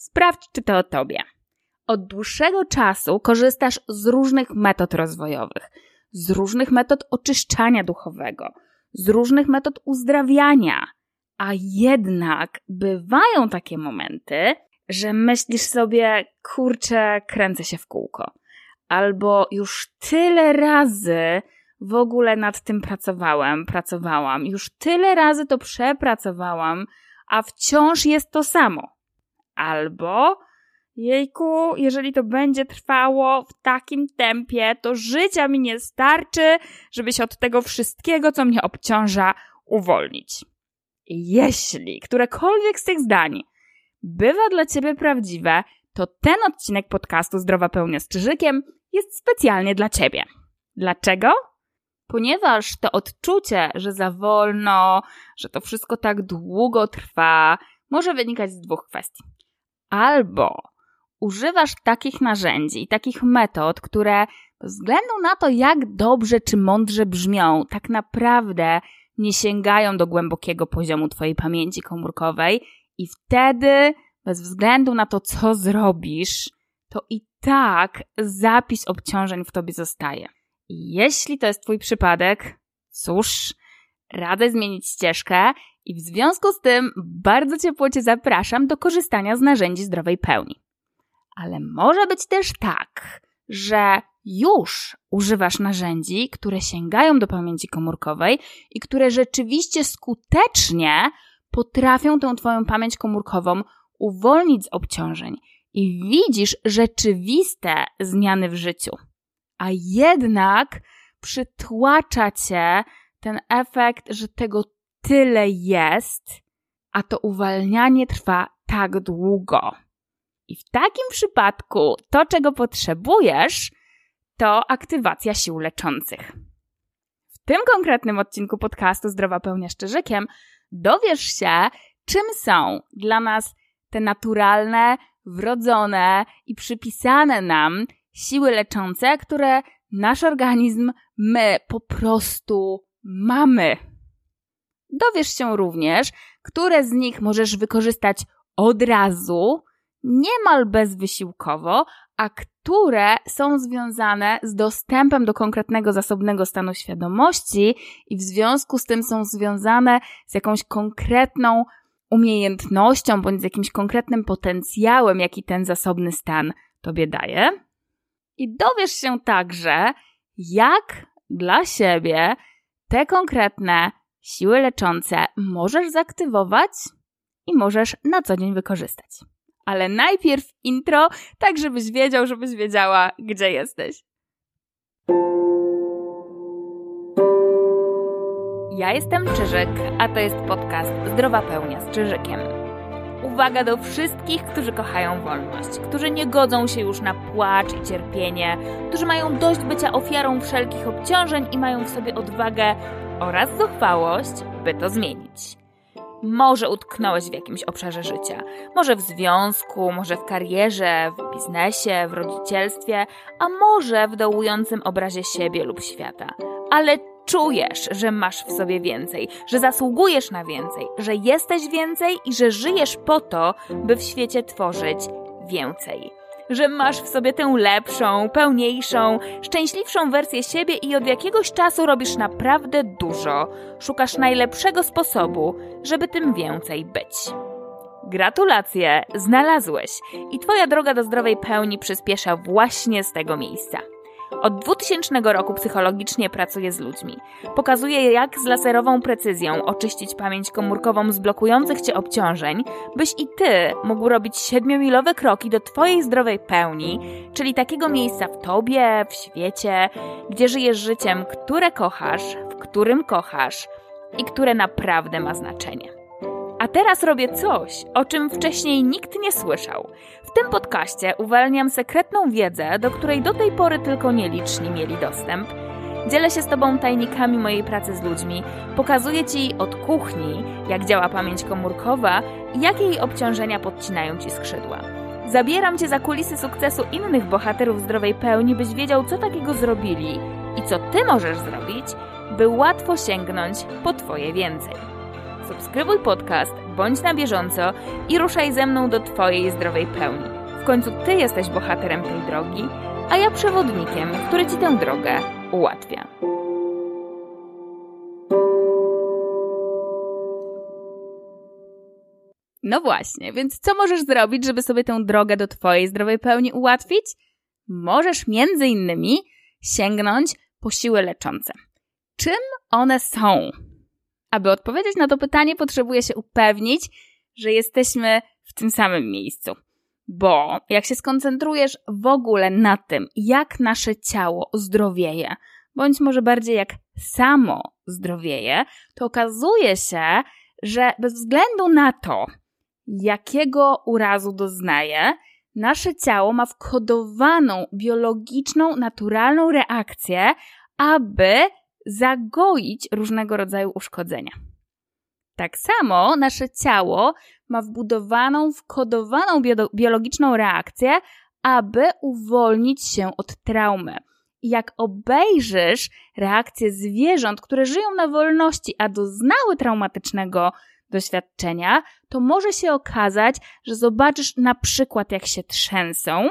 Sprawdź, czy to o tobie. Od dłuższego czasu korzystasz z różnych metod rozwojowych, z różnych metod oczyszczania duchowego, z różnych metod uzdrawiania, a jednak bywają takie momenty, że myślisz sobie, kurczę, kręcę się w kółko. Albo już tyle razy w ogóle nad tym pracowałem, pracowałam, już tyle razy to przepracowałam, a wciąż jest to samo. Albo, jejku, jeżeli to będzie trwało w takim tempie, to życia mi nie starczy, żeby się od tego wszystkiego, co mnie obciąża, uwolnić. Jeśli którekolwiek z tych zdań bywa dla Ciebie prawdziwe, to ten odcinek podcastu Zdrowa Pełnia z jest specjalnie dla Ciebie. Dlaczego? Ponieważ to odczucie, że za wolno, że to wszystko tak długo trwa, może wynikać z dwóch kwestii. Albo używasz takich narzędzi, takich metod, które bez względu na to, jak dobrze czy mądrze brzmią, tak naprawdę nie sięgają do głębokiego poziomu Twojej pamięci komórkowej i wtedy, bez względu na to, co zrobisz, to i tak zapis obciążeń w Tobie zostaje. Jeśli to jest Twój przypadek, cóż, radę zmienić ścieżkę i w związku z tym bardzo ciepło Cię zapraszam do korzystania z narzędzi zdrowej pełni. Ale może być też tak, że już używasz narzędzi, które sięgają do pamięci komórkowej i które rzeczywiście skutecznie potrafią tę Twoją pamięć komórkową uwolnić z obciążeń i widzisz rzeczywiste zmiany w życiu. A jednak przytłacza Cię ten efekt, że tego tyle jest, a to uwalnianie trwa tak długo. I w takim przypadku to, czego potrzebujesz, to aktywacja sił leczących. W tym konkretnym odcinku podcastu Zdrowa Pełnia Szczerzykiem dowiesz się, czym są dla nas te naturalne, wrodzone i przypisane nam siły leczące, które nasz organizm, my po prostu mamy. Dowiesz się również, które z nich możesz wykorzystać od razu, niemal bezwysiłkowo, a które są związane z dostępem do konkretnego zasobnego stanu świadomości i w związku z tym są związane z jakąś konkretną umiejętnością bądź z jakimś konkretnym potencjałem, jaki ten zasobny stan tobie daje. I dowiesz się także, jak dla siebie te konkretne siły leczące możesz zaktywować i możesz na co dzień wykorzystać ale najpierw intro, tak żebyś wiedział, żebyś wiedziała, gdzie jesteś. Ja jestem Czyżyk, a to jest podcast Zdrowa Pełnia z Czyżykiem. Uwaga do wszystkich, którzy kochają wolność, którzy nie godzą się już na płacz i cierpienie, którzy mają dość bycia ofiarą wszelkich obciążeń i mają w sobie odwagę oraz zuchwałość, by to zmienić. Może utknąłeś w jakimś obszarze życia. Może w związku, może w karierze, w biznesie, w rodzicielstwie, a może w dołującym obrazie siebie lub świata. Ale czujesz, że masz w sobie więcej, że zasługujesz na więcej, że jesteś więcej i że żyjesz po to, by w świecie tworzyć więcej że masz w sobie tę lepszą, pełniejszą, szczęśliwszą wersję siebie i od jakiegoś czasu robisz naprawdę dużo. Szukasz najlepszego sposobu, żeby tym więcej być. Gratulacje, znalazłeś i Twoja droga do zdrowej pełni przyspiesza właśnie z tego miejsca. Od 2000 roku psychologicznie pracuję z ludźmi. Pokazuję, jak z laserową precyzją oczyścić pamięć komórkową z blokujących cię obciążeń, byś i ty mógł robić siedmiomilowe kroki do twojej zdrowej pełni, czyli takiego miejsca w tobie, w świecie, gdzie żyjesz życiem, które kochasz, w którym kochasz i które naprawdę ma znaczenie. A teraz robię coś, o czym wcześniej nikt nie słyszał. W tym podcaście uwalniam sekretną wiedzę, do której do tej pory tylko nieliczni mieli dostęp. Dzielę się z Tobą tajnikami mojej pracy z ludźmi, pokazuję Ci od kuchni, jak działa pamięć komórkowa i jakie jej obciążenia podcinają Ci skrzydła. Zabieram Cię za kulisy sukcesu innych bohaterów zdrowej pełni, byś wiedział, co takiego zrobili i co Ty możesz zrobić, by łatwo sięgnąć po Twoje więcej. Subskrybuj podcast, bądź na bieżąco i ruszaj ze mną do Twojej zdrowej pełni. W końcu Ty jesteś bohaterem tej drogi, a ja przewodnikiem, który Ci tę drogę ułatwia. No właśnie, więc co możesz zrobić, żeby sobie tę drogę do Twojej zdrowej pełni ułatwić? Możesz między innymi sięgnąć po siły leczące. Czym one są? Aby odpowiedzieć na to pytanie, potrzebuję się upewnić, że jesteśmy w tym samym miejscu. Bo jak się skoncentrujesz w ogóle na tym, jak nasze ciało zdrowieje, bądź może bardziej jak samo zdrowieje, to okazuje się, że bez względu na to, jakiego urazu doznaje, nasze ciało ma wkodowaną biologiczną, naturalną reakcję, aby zagoić różnego rodzaju uszkodzenia. Tak samo nasze ciało ma wbudowaną, wkodowaną biologiczną reakcję, aby uwolnić się od traumy. Jak obejrzysz reakcje zwierząt, które żyją na wolności, a doznały traumatycznego doświadczenia, to może się okazać, że zobaczysz na przykład, jak się trzęsą,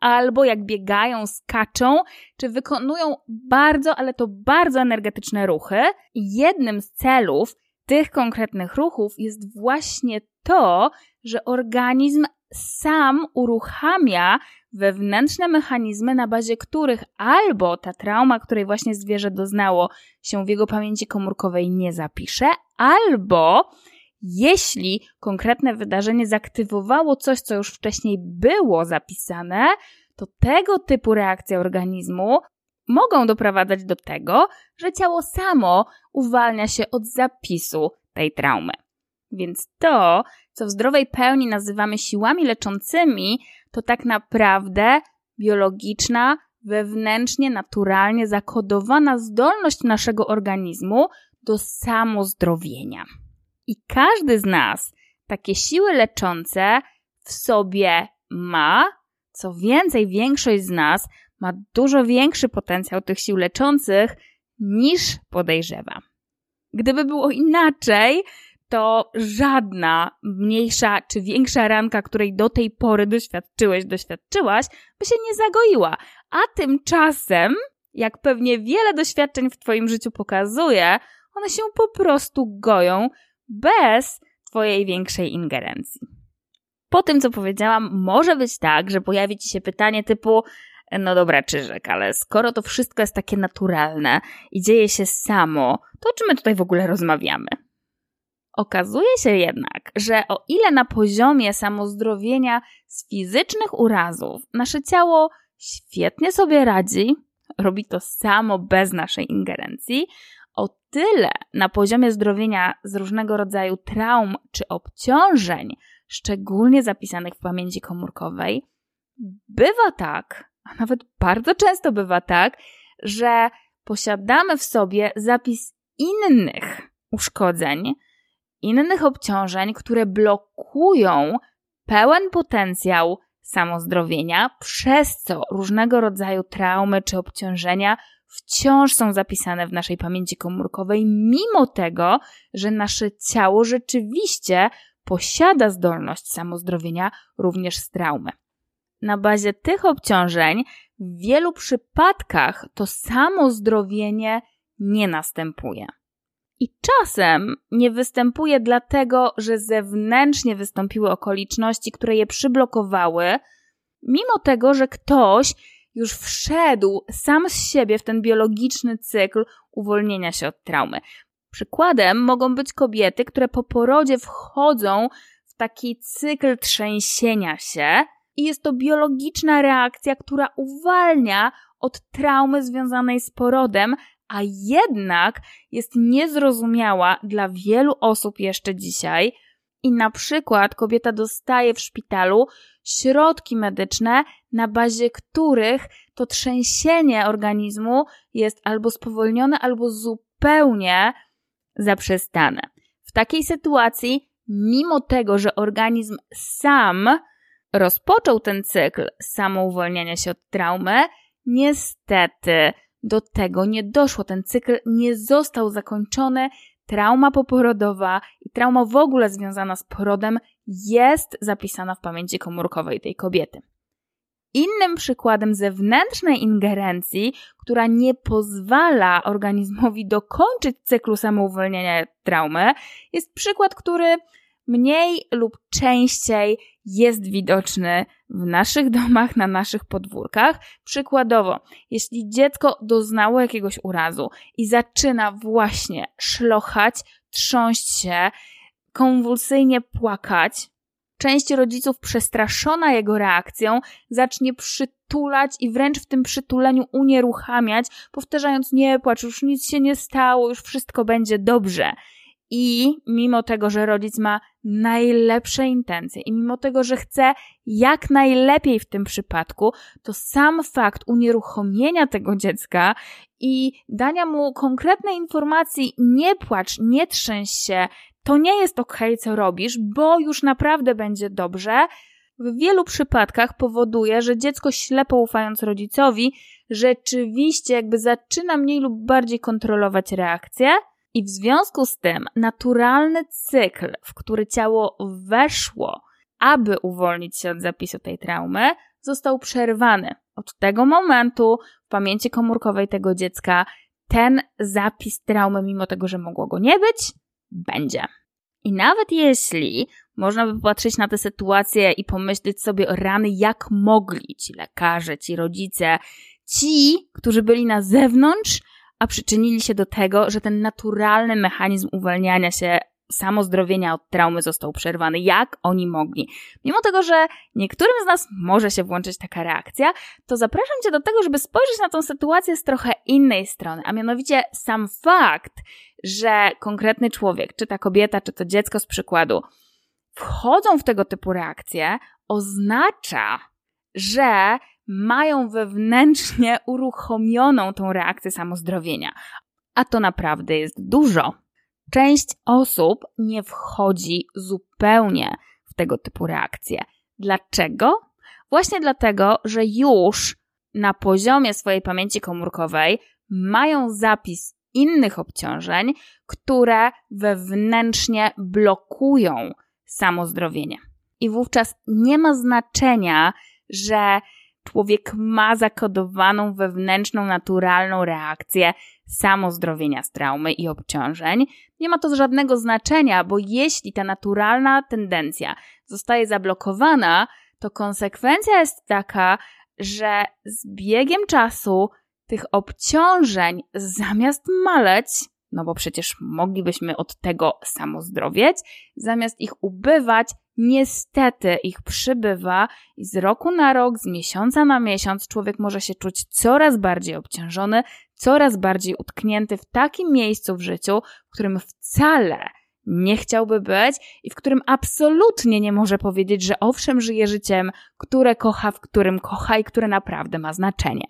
albo jak biegają, skaczą, czy wykonują bardzo, ale to bardzo energetyczne ruchy. Jednym z celów tych konkretnych ruchów jest właśnie to, że organizm sam uruchamia wewnętrzne mechanizmy, na bazie których albo ta trauma, której właśnie zwierzę doznało, się w jego pamięci komórkowej nie zapisze, albo jeśli konkretne wydarzenie zaktywowało coś, co już wcześniej było zapisane, to tego typu reakcje organizmu mogą doprowadzać do tego, że ciało samo uwalnia się od zapisu tej traumy. Więc to, co w zdrowej pełni nazywamy siłami leczącymi, to tak naprawdę biologiczna, wewnętrznie, naturalnie zakodowana zdolność naszego organizmu do samozdrowienia. I każdy z nas takie siły leczące w sobie ma. Co więcej, większość z nas ma dużo większy potencjał tych sił leczących niż podejrzewa. Gdyby było inaczej, to żadna mniejsza czy większa ranka, której do tej pory doświadczyłeś, doświadczyłaś, by się nie zagoiła. A tymczasem, jak pewnie wiele doświadczeń w Twoim życiu pokazuje, one się po prostu goją bez Twojej większej ingerencji. Po tym, co powiedziałam, może być tak, że pojawi Ci się pytanie typu no dobra, Czyżek, ale skoro to wszystko jest takie naturalne i dzieje się samo, to o czym my tutaj w ogóle rozmawiamy? Okazuje się jednak, że o ile na poziomie samozdrowienia z fizycznych urazów nasze ciało świetnie sobie radzi, robi to samo bez naszej ingerencji, o tyle na poziomie zdrowienia z różnego rodzaju traum czy obciążeń, szczególnie zapisanych w pamięci komórkowej, bywa tak, a nawet bardzo często bywa tak, że posiadamy w sobie zapis innych uszkodzeń, innych obciążeń, które blokują pełen potencjał samozdrowienia, przez co różnego rodzaju traumy czy obciążenia wciąż są zapisane w naszej pamięci komórkowej, mimo tego, że nasze ciało rzeczywiście posiada zdolność samozdrowienia również z traumy. Na bazie tych obciążeń w wielu przypadkach to samo zdrowienie nie następuje. I czasem nie występuje dlatego, że zewnętrznie wystąpiły okoliczności, które je przyblokowały, mimo tego, że ktoś już wszedł sam z siebie w ten biologiczny cykl uwolnienia się od traumy. Przykładem mogą być kobiety, które po porodzie wchodzą w taki cykl trzęsienia się, i jest to biologiczna reakcja, która uwalnia od traumy związanej z porodem, a jednak jest niezrozumiała dla wielu osób jeszcze dzisiaj. I na przykład kobieta dostaje w szpitalu środki medyczne, na bazie których to trzęsienie organizmu jest albo spowolnione, albo zupełnie zaprzestane. W takiej sytuacji, mimo tego, że organizm sam rozpoczął ten cykl samouwolniania się od traumy, niestety do tego nie doszło. Ten cykl nie został zakończony trauma poporodowa i trauma w ogóle związana z porodem jest zapisana w pamięci komórkowej tej kobiety. Innym przykładem zewnętrznej ingerencji, która nie pozwala organizmowi dokończyć cyklu samouwolnienia traumy, jest przykład, który mniej lub częściej jest widoczny w naszych domach, na naszych podwórkach. Przykładowo, jeśli dziecko doznało jakiegoś urazu i zaczyna właśnie szlochać, trząść się, konwulsyjnie płakać, część rodziców przestraszona jego reakcją zacznie przytulać i wręcz w tym przytuleniu unieruchamiać, powtarzając nie płacz, już nic się nie stało, już wszystko będzie dobrze. I mimo tego, że rodzic ma najlepsze intencje i mimo tego, że chce jak najlepiej w tym przypadku, to sam fakt unieruchomienia tego dziecka i dania mu konkretnej informacji nie płacz, nie trzęś się, to nie jest okay, co robisz, bo już naprawdę będzie dobrze, w wielu przypadkach powoduje, że dziecko ślepo ufając rodzicowi, rzeczywiście jakby zaczyna mniej lub bardziej kontrolować reakcję, i w związku z tym naturalny cykl, w który ciało weszło, aby uwolnić się od zapisu tej traumy, został przerwany. Od tego momentu w pamięci komórkowej tego dziecka ten zapis traumy, mimo tego, że mogło go nie być, będzie. I nawet jeśli można by patrzeć na tę sytuację i pomyśleć sobie o rany, jak mogli ci lekarze, ci rodzice, ci, którzy byli na zewnątrz, a przyczynili się do tego, że ten naturalny mechanizm uwalniania się samozdrowienia od traumy został przerwany. Jak oni mogli? Mimo tego, że niektórym z nas może się włączyć taka reakcja, to zapraszam Cię do tego, żeby spojrzeć na tą sytuację z trochę innej strony, a mianowicie sam fakt, że konkretny człowiek, czy ta kobieta, czy to dziecko z przykładu, wchodzą w tego typu reakcje, oznacza, że mają wewnętrznie uruchomioną tą reakcję samozdrowienia. A to naprawdę jest dużo. Część osób nie wchodzi zupełnie w tego typu reakcje. Dlaczego? Właśnie dlatego, że już na poziomie swojej pamięci komórkowej mają zapis innych obciążeń, które wewnętrznie blokują samozdrowienie. I wówczas nie ma znaczenia, że człowiek ma zakodowaną wewnętrzną, naturalną reakcję samozdrowienia z traumy i obciążeń. Nie ma to żadnego znaczenia, bo jeśli ta naturalna tendencja zostaje zablokowana, to konsekwencja jest taka, że z biegiem czasu tych obciążeń zamiast maleć, no bo przecież moglibyśmy od tego samozdrowieć, zamiast ich ubywać, Niestety ich przybywa i z roku na rok, z miesiąca na miesiąc człowiek może się czuć coraz bardziej obciążony, coraz bardziej utknięty w takim miejscu w życiu, w którym wcale nie chciałby być i w którym absolutnie nie może powiedzieć, że owszem, żyje życiem, które kocha, w którym kocha i które naprawdę ma znaczenie.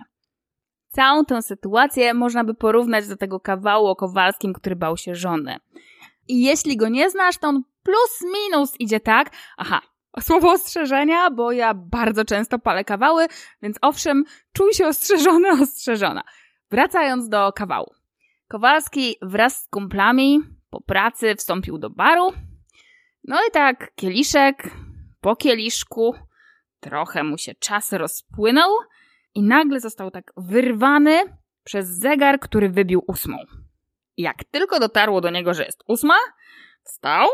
Całą tę sytuację można by porównać do tego kawału o Kowalskim, który bał się żony. I jeśli go nie znasz, to on plus minus idzie tak. Aha, słowo ostrzeżenia, bo ja bardzo często palę kawały, więc owszem, czuj się ostrzeżony, ostrzeżona. Wracając do kawału. Kowalski wraz z kumplami po pracy wstąpił do baru. No i tak, kieliszek po kieliszku, trochę mu się czas rozpłynął i nagle został tak wyrwany przez zegar, który wybił ósmą. Jak tylko dotarło do niego, że jest ósma, wstał,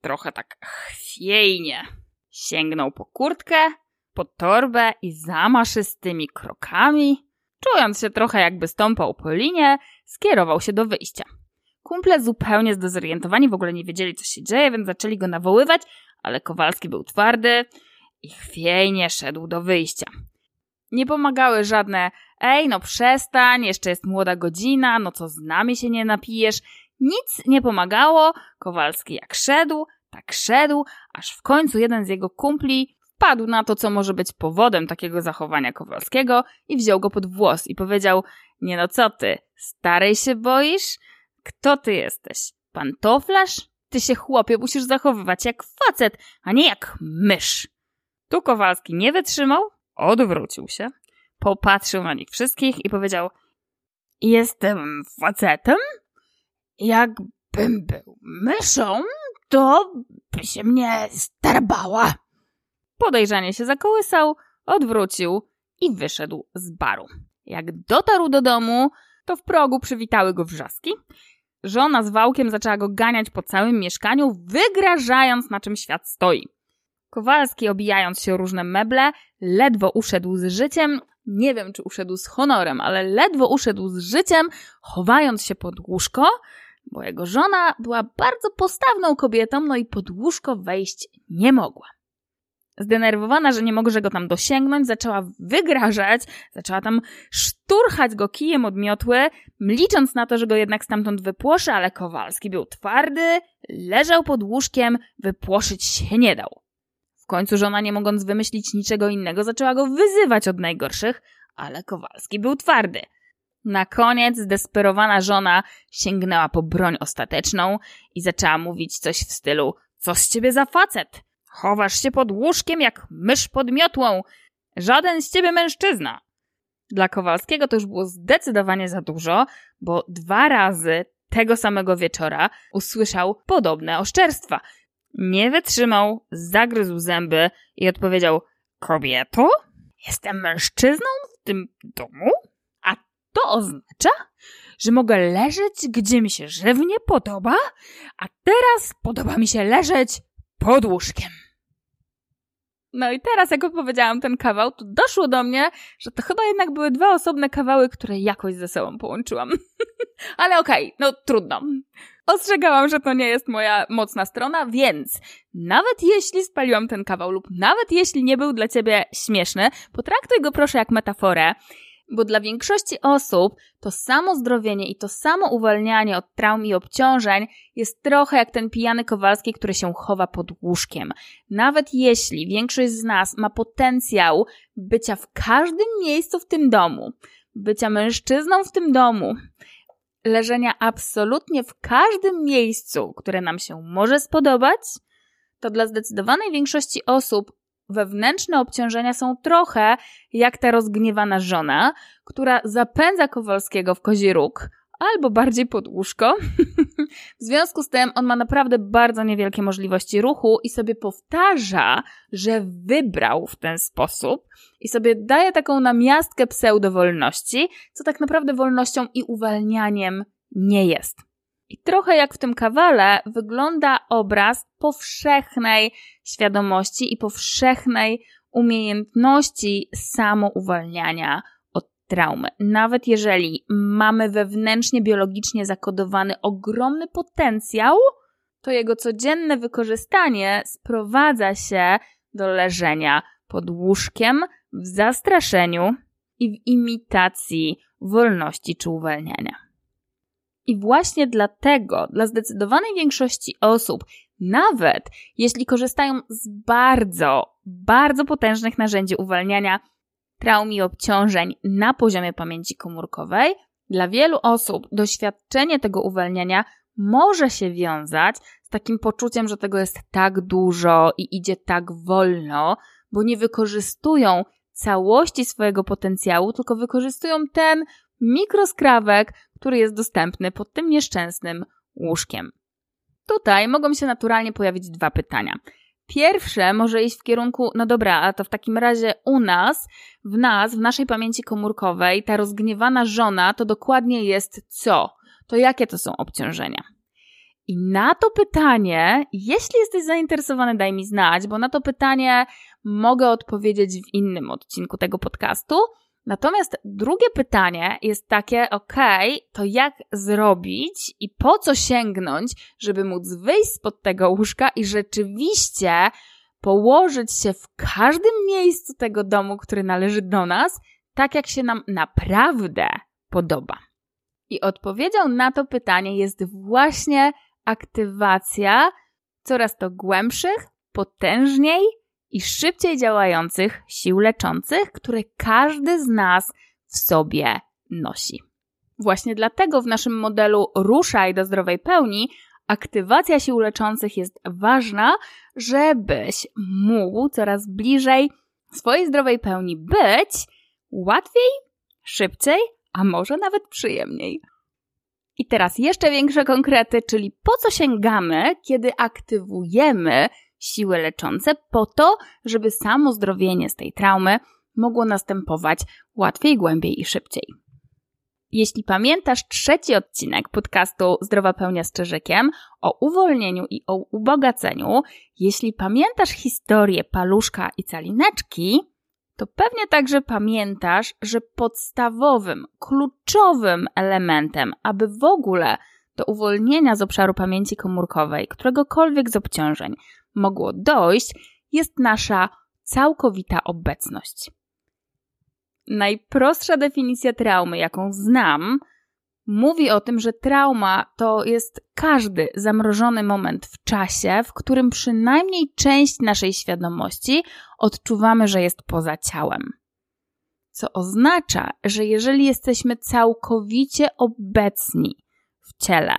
trochę tak chwiejnie sięgnął po kurtkę, po torbę i zamaszystymi krokami, czując się trochę jakby stąpał po linie, skierował się do wyjścia. Kumple zupełnie zdezorientowani w ogóle nie wiedzieli, co się dzieje, więc zaczęli go nawoływać, ale Kowalski był twardy i chwiejnie szedł do wyjścia. Nie pomagały żadne ej, no przestań, jeszcze jest młoda godzina, no co z nami się nie napijesz. Nic nie pomagało, Kowalski jak szedł, tak szedł, aż w końcu jeden z jego kumpli wpadł na to, co może być powodem takiego zachowania Kowalskiego i wziął go pod włos i powiedział, nie no co ty, starej się boisz? Kto ty jesteś? Pantoflarz? Ty się chłopie musisz zachowywać jak facet, a nie jak mysz. Tu Kowalski nie wytrzymał, odwrócił się, popatrzył na nich wszystkich i powiedział: Jestem facetem? Jak Jakbym był myszą, to by się mnie starbała. Podejrzanie się zakołysał, odwrócił i wyszedł z baru. Jak dotarł do domu, to w progu przywitały go wrzaski. Żona z wałkiem zaczęła go ganiać po całym mieszkaniu, wygrażając na czym świat stoi. Kowalski, obijając się o różne meble, ledwo uszedł z życiem. Nie wiem, czy uszedł z honorem, ale ledwo uszedł z życiem, chowając się pod łóżko, bo jego żona była bardzo postawną kobietą, no i pod łóżko wejść nie mogła. Zdenerwowana, że nie może go tam dosięgnąć, zaczęła wygrażać, zaczęła tam szturchać go kijem od miotły, licząc na to, że go jednak stamtąd wypłoszy, ale Kowalski był twardy, leżał pod łóżkiem, wypłoszyć się nie dał. W końcu żona, nie mogąc wymyślić niczego innego, zaczęła go wyzywać od najgorszych, ale Kowalski był twardy. Na koniec zdesperowana żona sięgnęła po broń ostateczną i zaczęła mówić coś w stylu: Co z ciebie za facet? Chowasz się pod łóżkiem jak mysz pod miotłą. Żaden z ciebie mężczyzna. Dla Kowalskiego to już było zdecydowanie za dużo, bo dwa razy tego samego wieczora usłyszał podobne oszczerstwa. Nie wytrzymał, zagryzł zęby i odpowiedział: Kobieto? Jestem mężczyzną w tym domu? A to oznacza, że mogę leżeć, gdzie mi się żywnie podoba, a teraz podoba mi się leżeć pod łóżkiem. No i teraz, jak opowiedziałam ten kawał, to doszło do mnie, że to chyba jednak były dwa osobne kawały, które jakoś ze sobą połączyłam. Ale okej, okay, no trudno. Ostrzegałam, że to nie jest moja mocna strona, więc nawet jeśli spaliłam ten kawał lub nawet jeśli nie był dla ciebie śmieszny, potraktuj go proszę jak metaforę bo dla większości osób to samo zdrowienie i to samo uwalnianie od traum i obciążeń jest trochę jak ten pijany Kowalski, który się chowa pod łóżkiem. Nawet jeśli większość z nas ma potencjał bycia w każdym miejscu w tym domu, bycia mężczyzną w tym domu, leżenia absolutnie w każdym miejscu, które nam się może spodobać, to dla zdecydowanej większości osób wewnętrzne obciążenia są trochę jak ta rozgniewana żona, która zapędza Kowalskiego w kozi róg, albo bardziej pod łóżko. w związku z tym on ma naprawdę bardzo niewielkie możliwości ruchu i sobie powtarza, że wybrał w ten sposób i sobie daje taką namiastkę pseudowolności, co tak naprawdę wolnością i uwalnianiem nie jest. I trochę jak w tym kawale wygląda obraz powszechnej świadomości i powszechnej umiejętności samouwalniania od traumy. Nawet jeżeli mamy wewnętrznie, biologicznie zakodowany ogromny potencjał, to jego codzienne wykorzystanie sprowadza się do leżenia pod łóżkiem w zastraszeniu i w imitacji wolności czy uwalniania. I właśnie dlatego dla zdecydowanej większości osób, nawet jeśli korzystają z bardzo, bardzo potężnych narzędzi uwalniania traum i obciążeń na poziomie pamięci komórkowej, dla wielu osób doświadczenie tego uwalniania może się wiązać z takim poczuciem, że tego jest tak dużo i idzie tak wolno, bo nie wykorzystują całości swojego potencjału, tylko wykorzystują ten mikroskrawek, który jest dostępny pod tym nieszczęsnym łóżkiem. Tutaj mogą się naturalnie pojawić dwa pytania. Pierwsze może iść w kierunku, no dobra, a to w takim razie u nas, w nas, w naszej pamięci komórkowej, ta rozgniewana żona to dokładnie jest co? To jakie to są obciążenia? I na to pytanie, jeśli jesteś zainteresowany, daj mi znać, bo na to pytanie mogę odpowiedzieć w innym odcinku tego podcastu. Natomiast drugie pytanie jest takie, ok, to jak zrobić i po co sięgnąć, żeby móc wyjść spod tego łóżka i rzeczywiście położyć się w każdym miejscu tego domu, który należy do nas, tak jak się nam naprawdę podoba. I odpowiedzią na to pytanie jest właśnie aktywacja coraz to głębszych, potężniej i szybciej działających sił leczących, które każdy z nas w sobie nosi. Właśnie dlatego w naszym modelu Ruszaj do zdrowej pełni aktywacja sił leczących jest ważna, żebyś mógł coraz bliżej swojej zdrowej pełni być łatwiej, szybciej, a może nawet przyjemniej. I teraz jeszcze większe konkrety, czyli po co sięgamy, kiedy aktywujemy siły leczące, po to, żeby samo zdrowienie z tej traumy mogło następować łatwiej, głębiej i szybciej. Jeśli pamiętasz trzeci odcinek podcastu Zdrowa Pełnia z Czyżykiem o uwolnieniu i o ubogaceniu, jeśli pamiętasz historię paluszka i calineczki, to pewnie także pamiętasz, że podstawowym, kluczowym elementem, aby w ogóle do uwolnienia z obszaru pamięci komórkowej któregokolwiek z obciążeń mogło dojść, jest nasza całkowita obecność. Najprostsza definicja traumy, jaką znam, mówi o tym, że trauma to jest każdy zamrożony moment w czasie, w którym przynajmniej część naszej świadomości odczuwamy, że jest poza ciałem. Co oznacza, że jeżeli jesteśmy całkowicie obecni w ciele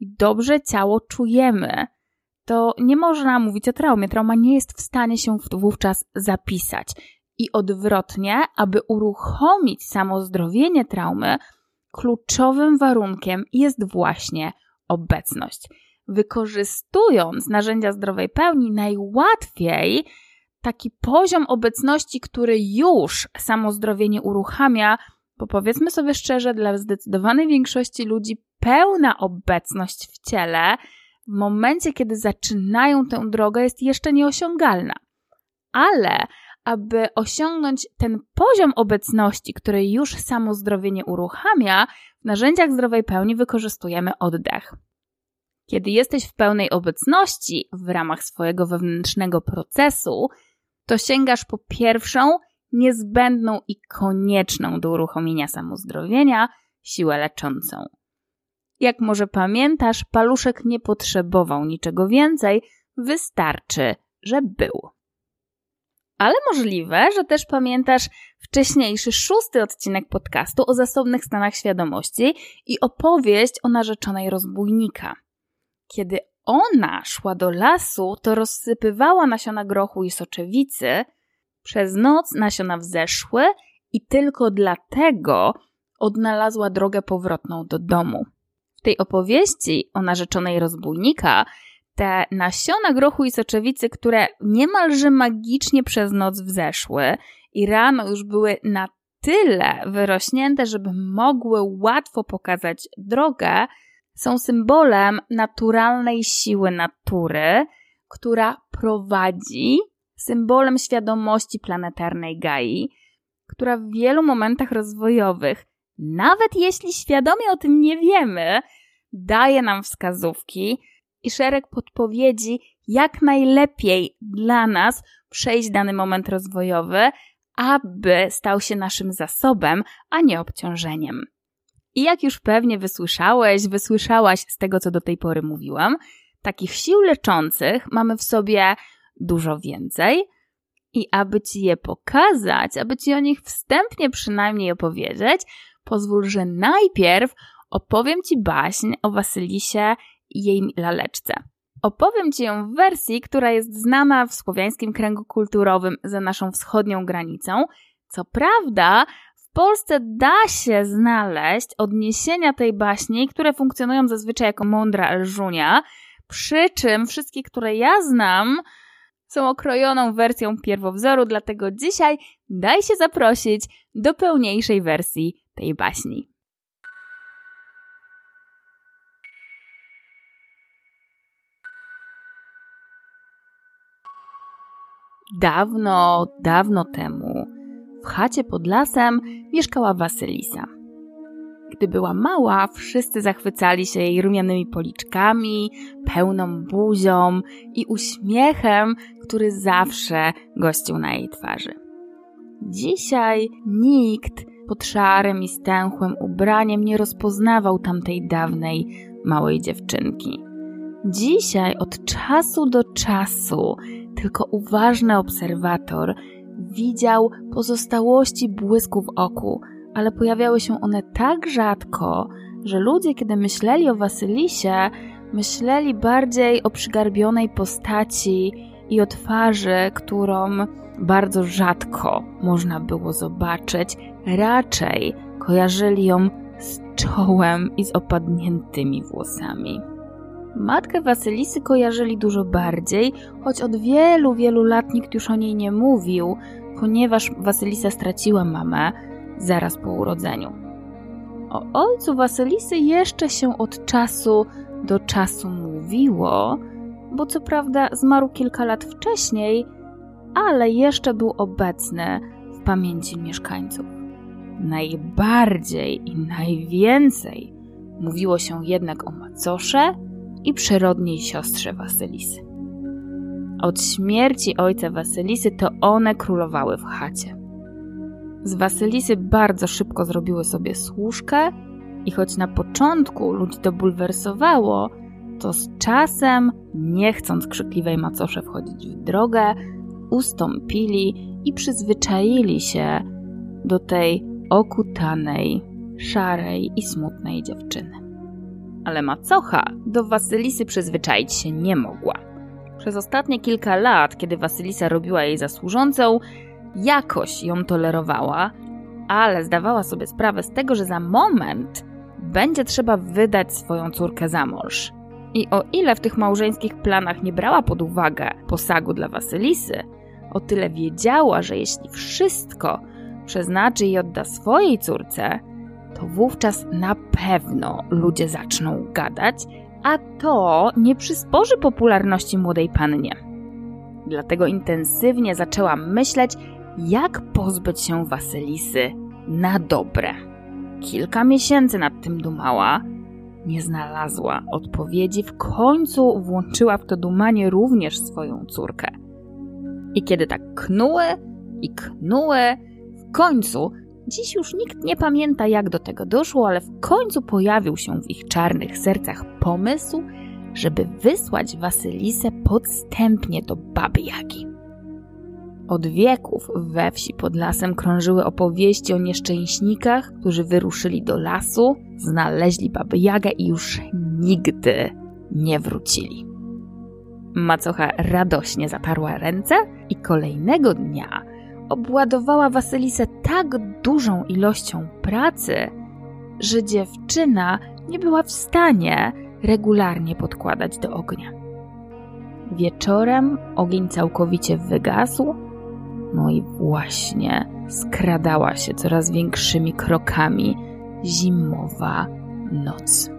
i dobrze ciało czujemy, to nie można mówić o traumie. Trauma nie jest w stanie się wówczas zapisać. I odwrotnie, aby uruchomić samo zdrowienie traumy, kluczowym warunkiem jest właśnie obecność. Wykorzystując narzędzia zdrowej pełni, najłatwiej taki poziom obecności, który już samo zdrowienie uruchamia, bo powiedzmy sobie szczerze, dla zdecydowanej większości ludzi pełna obecność w ciele w momencie, kiedy zaczynają tę drogę, jest jeszcze nieosiągalna. Ale aby osiągnąć ten poziom obecności, który już samo zdrowienie uruchamia, w narzędziach zdrowej pełni wykorzystujemy oddech. Kiedy jesteś w pełnej obecności w ramach swojego wewnętrznego procesu, to sięgasz po pierwszą, niezbędną i konieczną do uruchomienia samozdrowienia siłę leczącą. Jak może pamiętasz, paluszek nie potrzebował niczego więcej, wystarczy, że był ale możliwe, że też pamiętasz wcześniejszy, szósty odcinek podcastu o zasobnych stanach świadomości i opowieść o narzeczonej rozbójnika. Kiedy ona szła do lasu, to rozsypywała nasiona grochu i soczewicy. Przez noc nasiona wzeszły i tylko dlatego odnalazła drogę powrotną do domu. Tej opowieści o narzeczonej rozbójnika te nasiona grochu i soczewicy, które niemalże magicznie przez noc wzeszły i rano już były na tyle wyrośnięte, żeby mogły łatwo pokazać drogę, są symbolem naturalnej siły natury, która prowadzi, symbolem świadomości planetarnej Gai, która w wielu momentach rozwojowych, nawet jeśli świadomie o tym nie wiemy, daje nam wskazówki, i szereg podpowiedzi, jak najlepiej dla nas przejść dany moment rozwojowy, aby stał się naszym zasobem, a nie obciążeniem. I jak już pewnie wysłyszałeś, wysłyszałaś z tego, co do tej pory mówiłam, takich sił leczących mamy w sobie dużo więcej. I aby Ci je pokazać, aby Ci o nich wstępnie przynajmniej opowiedzieć, pozwól, że najpierw opowiem Ci baśń o Wasylisie i jej laleczce. Opowiem Ci ją w wersji, która jest znana w słowiańskim kręgu kulturowym za naszą wschodnią granicą. Co prawda, w Polsce da się znaleźć odniesienia tej baśni, które funkcjonują zazwyczaj jako mądra elżunia, przy czym wszystkie, które ja znam, są okrojoną wersją pierwowzoru, dlatego dzisiaj daj się zaprosić do pełniejszej wersji tej baśni. Dawno, dawno temu w chacie pod lasem mieszkała Wasylisa. Gdy była mała, wszyscy zachwycali się jej rumianymi policzkami, pełną buzią i uśmiechem, który zawsze gościł na jej twarzy. Dzisiaj nikt pod szarym i stęchłym ubraniem nie rozpoznawał tamtej dawnej małej dziewczynki. Dzisiaj od czasu do czasu tylko uważny obserwator widział pozostałości błysku w oku, ale pojawiały się one tak rzadko, że ludzie, kiedy myśleli o Wasylisie, myśleli bardziej o przygarbionej postaci i o twarzy, którą bardzo rzadko można było zobaczyć. Raczej kojarzyli ją z czołem i z opadniętymi włosami. Matkę Wasylisy kojarzyli dużo bardziej, choć od wielu, wielu lat nikt już o niej nie mówił, ponieważ Wasylisa straciła mamę zaraz po urodzeniu. O ojcu Wasylisy jeszcze się od czasu do czasu mówiło, bo co prawda zmarł kilka lat wcześniej, ale jeszcze był obecny w pamięci mieszkańców. Najbardziej i najwięcej mówiło się jednak o macosze i przyrodniej siostrze Wasylisy. Od śmierci ojca Wasylisy to one królowały w chacie. Z Wasylisy bardzo szybko zrobiły sobie służkę i choć na początku ludzi to bulwersowało, to z czasem, nie chcąc krzykliwej macosze wchodzić w drogę, ustąpili i przyzwyczaili się do tej okutanej, szarej i smutnej dziewczyny. Ale macocha do Wasylisy przyzwyczaić się nie mogła. Przez ostatnie kilka lat, kiedy Wasylisa robiła jej zasłużącą, jakoś ją tolerowała, ale zdawała sobie sprawę z tego, że za moment będzie trzeba wydać swoją córkę za mąż. I o ile w tych małżeńskich planach nie brała pod uwagę posagu dla Wasylisy, o tyle wiedziała, że jeśli wszystko przeznaczy i odda swojej córce, to wówczas na pewno ludzie zaczną gadać, a to nie przysporzy popularności młodej pannie. Dlatego intensywnie zaczęła myśleć, jak pozbyć się Wasylisy na dobre. Kilka miesięcy nad tym dumała, nie znalazła odpowiedzi, w końcu włączyła w to dumanie również swoją córkę. I kiedy tak knuły i knuły, w końcu, dziś już nikt nie pamięta jak do tego doszło, ale w końcu pojawił się w ich czarnych sercach pomysł, żeby wysłać Wasylisę podstępnie do Baby Jagi. Od wieków we wsi pod lasem krążyły opowieści o nieszczęśnikach, którzy wyruszyli do lasu, znaleźli Babę Jagę i już nigdy nie wrócili. Macocha radośnie zatarła ręce i kolejnego dnia obładowała Wasylisę tak dużą ilością pracy, że dziewczyna nie była w stanie regularnie podkładać do ognia. Wieczorem ogień całkowicie wygasł, no i właśnie skradała się coraz większymi krokami zimowa noc.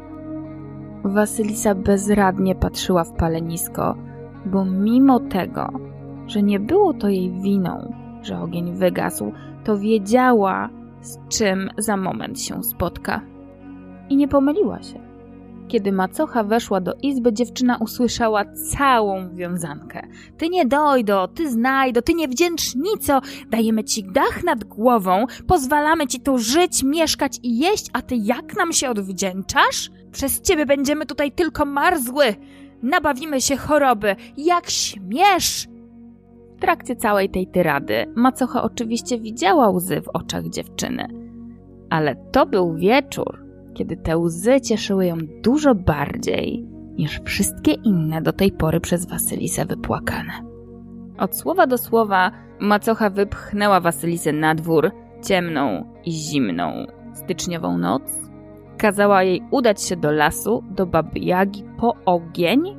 Wasylisa bezradnie patrzyła w palenisko, bo mimo tego, że nie było to jej winą, że ogień wygasł, to wiedziała, z czym za moment się spotka. I nie pomyliła się. Kiedy macocha weszła do izby, dziewczyna usłyszała całą wiązankę. Ty nie dojdo, ty znajdo, ty niewdzięcznico, dajemy ci dach nad głową, pozwalamy ci tu żyć, mieszkać i jeść, a ty jak nam się odwdzięczasz? Przez ciebie będziemy tutaj tylko marzły. Nabawimy się choroby. Jak śmiesz! W trakcie całej tej tyrady macocha oczywiście widziała łzy w oczach dziewczyny. Ale to był wieczór, kiedy te łzy cieszyły ją dużo bardziej niż wszystkie inne do tej pory przez Wasylisę wypłakane. Od słowa do słowa macocha wypchnęła Wasylisę na dwór ciemną i zimną styczniową noc. Kazała jej udać się do lasu, do baby Jagi po ogień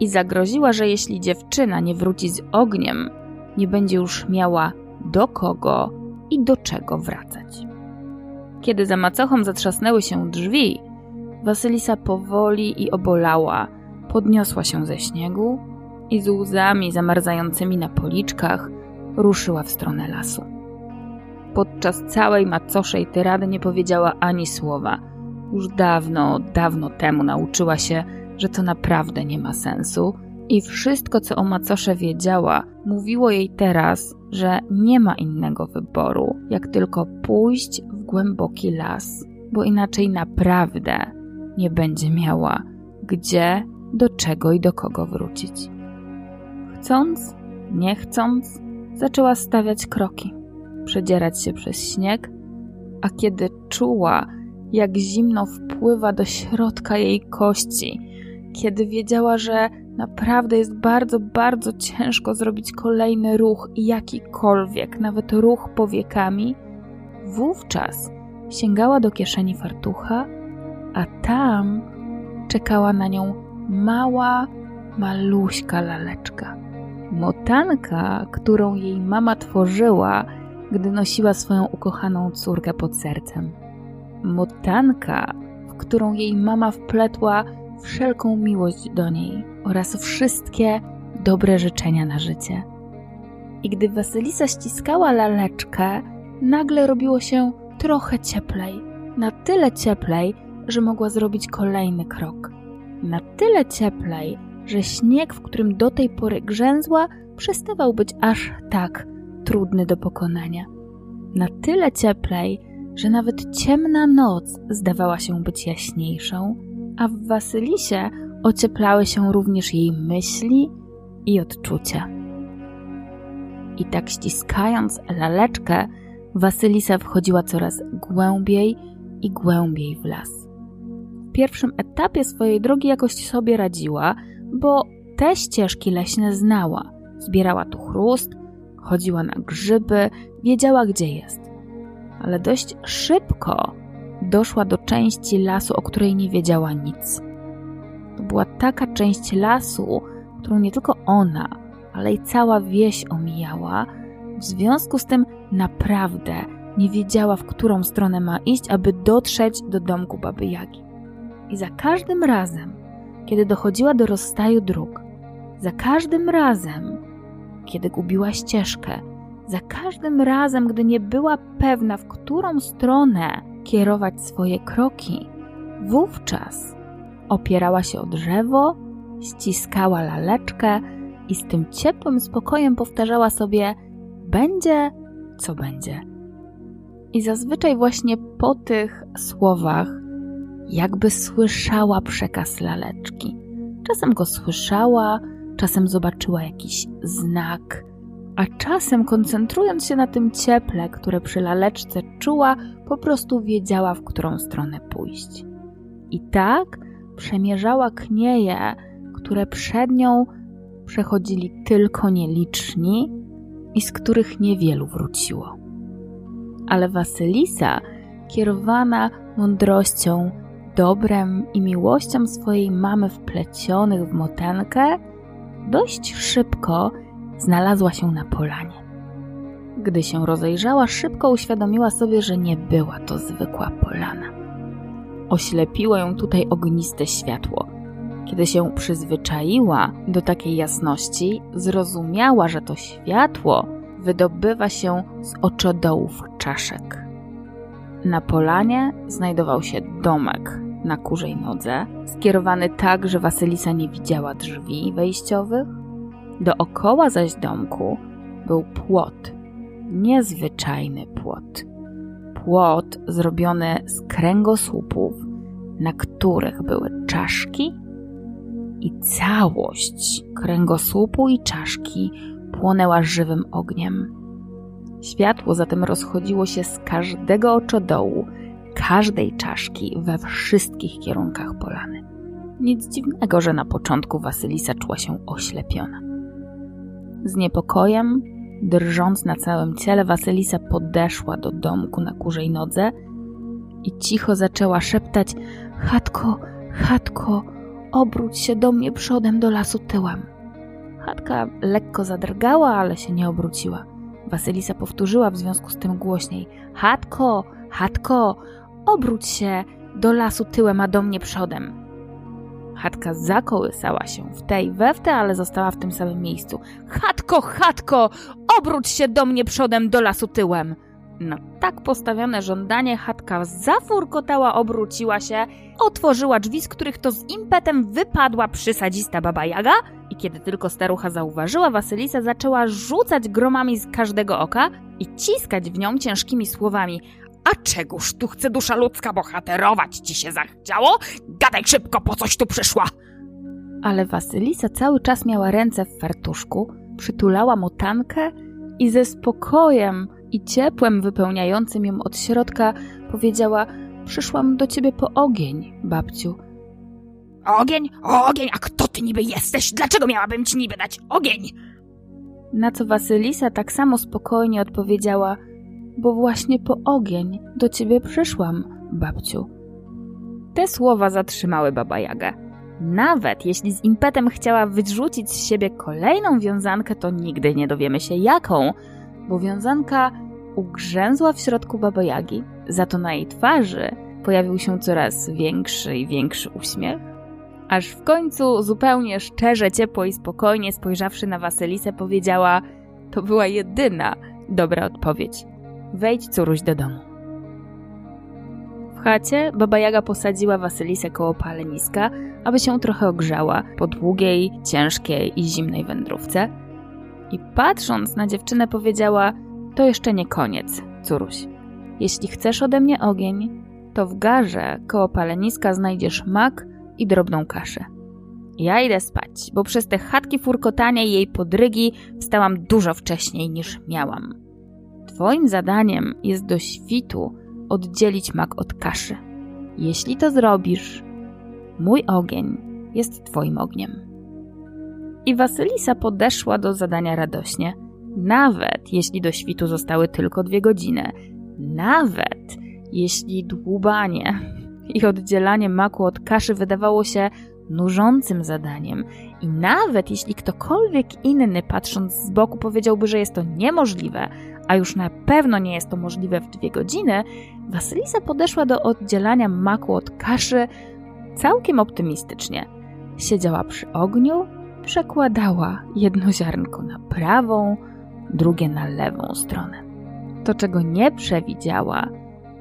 i zagroziła, że jeśli dziewczyna nie wróci z ogniem, nie będzie już miała do kogo i do czego wracać. Kiedy za macochą zatrzasnęły się drzwi, Wasylisa powoli i obolała podniosła się ze śniegu i z łzami zamarzającymi na policzkach ruszyła w stronę lasu. Podczas całej macoszej tyrady nie powiedziała ani słowa. Już dawno, dawno temu nauczyła się, że to naprawdę nie ma sensu i wszystko, co o macosze wiedziała, mówiło jej teraz, że nie ma innego wyboru, jak tylko pójść w głęboki las, bo inaczej naprawdę nie będzie miała gdzie, do czego i do kogo wrócić. Chcąc, nie chcąc, zaczęła stawiać kroki, przedzierać się przez śnieg, a kiedy czuła, jak zimno wpływa do środka jej kości, kiedy wiedziała, że naprawdę jest bardzo, bardzo ciężko zrobić kolejny ruch jakikolwiek, nawet ruch powiekami, wówczas sięgała do kieszeni fartucha, a tam czekała na nią mała, maluśka laleczka. Motanka, którą jej mama tworzyła, gdy nosiła swoją ukochaną córkę pod sercem. Motanka, w którą jej mama wpletła wszelką miłość do niej oraz wszystkie dobre życzenia na życie. I gdy Wasylisa ściskała laleczkę, nagle robiło się trochę cieplej. Na tyle cieplej, że mogła zrobić kolejny krok. Na tyle cieplej, że śnieg, w którym do tej pory grzęzła, przestawał być aż tak trudny do pokonania. Na tyle cieplej, że nawet ciemna noc zdawała się być jaśniejszą, a w Wasylisie ocieplały się również jej myśli i odczucia. I tak ściskając laleczkę, Wasylisa wchodziła coraz głębiej i głębiej w las. W pierwszym etapie swojej drogi jakoś sobie radziła, bo te ścieżki leśne znała. Zbierała tu chrust, chodziła na grzyby, wiedziała gdzie jest. Ale dość szybko doszła do części lasu, o której nie wiedziała nic. To była taka część lasu, którą nie tylko ona, ale i cała wieś omijała. W związku z tym naprawdę nie wiedziała, w którą stronę ma iść, aby dotrzeć do domku baby Jagi. I za każdym razem, kiedy dochodziła do rozstaju dróg, za każdym razem, kiedy gubiła ścieżkę, za każdym razem, gdy nie była pewna, w którą stronę kierować swoje kroki, wówczas opierała się o drzewo, ściskała laleczkę i z tym ciepłym spokojem powtarzała sobie: Będzie, co będzie. I zazwyczaj właśnie po tych słowach, jakby słyszała przekaz laleczki. Czasem go słyszała, czasem zobaczyła jakiś znak, a czasem koncentrując się na tym cieple, które przy laleczce czuła, po prostu wiedziała, w którą stronę pójść. I tak przemierzała knieje, które przed nią przechodzili tylko nieliczni i z których niewielu wróciło. Ale Wasylisa, kierowana mądrością, dobrem i miłością swojej mamy wplecionych w motankę, dość szybko znalazła się na polanie. Gdy się rozejrzała, szybko uświadomiła sobie, że nie była to zwykła polana. Oślepiło ją tutaj ogniste światło. Kiedy się przyzwyczaiła do takiej jasności, zrozumiała, że to światło wydobywa się z oczodołów czaszek. Na polanie znajdował się domek na kurzej nodze, skierowany tak, że Wasylisa nie widziała drzwi wejściowych. Dookoła zaś domku był płot, niezwyczajny płot. Płot zrobiony z kręgosłupów, na których były czaszki i całość kręgosłupu i czaszki płonęła żywym ogniem. Światło zatem rozchodziło się z każdego oczodołu, każdej czaszki we wszystkich kierunkach polany. Nic dziwnego, że na początku Wasylisa czuła się oślepiona. Z niepokojem, drżąc na całym ciele, Wasylisa podeszła do domku na kurzej nodze i cicho zaczęła szeptać: Chatko, chatko, obróć się do mnie przodem do lasu tyłem. Chatka lekko zadrgała, ale się nie obróciła. Wasylisa powtórzyła w związku z tym głośniej: Chatko, chatko, obróć się do lasu tyłem, a do mnie przodem. Chatka zakołysała się w tej we w ale została w tym samym miejscu. Chatko, chatko, obróć się do mnie przodem, do lasu tyłem. Na tak postawione żądanie chatka zafurkotała, obróciła się, otworzyła drzwi, z których to z impetem wypadła przysadzista baba Jaga i kiedy tylko starucha zauważyła, Wasylisa zaczęła rzucać gromami z każdego oka i ciskać w nią ciężkimi słowami. A czegóż tu chce dusza ludzka bohaterować ci się zachciało? Gadaj szybko, po coś tu przyszła! Ale Wasylisa cały czas miała ręce w fartuszku, przytulała motankę i ze spokojem i ciepłem wypełniającym ją od środka powiedziała: Przyszłam do ciebie po ogień, babciu. Ogień? Ogień? A kto ty niby jesteś? Dlaczego miałabym ci niby dać ogień? Na co Wasylisa tak samo spokojnie odpowiedziała: bo właśnie po ogień do ciebie przyszłam, babciu. Te słowa zatrzymały Baba Jagę. Nawet jeśli z impetem chciała wyrzucić z siebie kolejną wiązankę, to nigdy nie dowiemy się jaką, bo wiązanka ugrzęzła w środku Baba Jagi, za to na jej twarzy pojawił się coraz większy i większy uśmiech, aż w końcu zupełnie szczerze, ciepło i spokojnie spojrzawszy na Wasylisę powiedziała to była jedyna dobra odpowiedź. Wejdź, córuś, do domu. W chacie Baba Jaga posadziła Wasylisę koło paleniska, aby się trochę ogrzała po długiej, ciężkiej i zimnej wędrówce. I patrząc na dziewczynę powiedziała, to jeszcze nie koniec, córuś. Jeśli chcesz ode mnie ogień, to w garze koło paleniska znajdziesz mak i drobną kaszę. Ja idę spać, bo przez te chatki furkotania i jej podrygi wstałam dużo wcześniej niż miałam. Twoim zadaniem jest do świtu oddzielić mak od kaszy. Jeśli to zrobisz, mój ogień jest twoim ogniem. I Wasylisa podeszła do zadania radośnie, nawet jeśli do świtu zostały tylko dwie godziny, nawet jeśli dłubanie i oddzielanie maku od kaszy wydawało się nużącym zadaniem i nawet jeśli ktokolwiek inny patrząc z boku powiedziałby, że jest to niemożliwe, a już na pewno nie jest to możliwe w dwie godziny, Wasylisa podeszła do oddzielania maku od kaszy całkiem optymistycznie. Siedziała przy ogniu, przekładała jedno ziarnko na prawą, drugie na lewą stronę. To, czego nie przewidziała,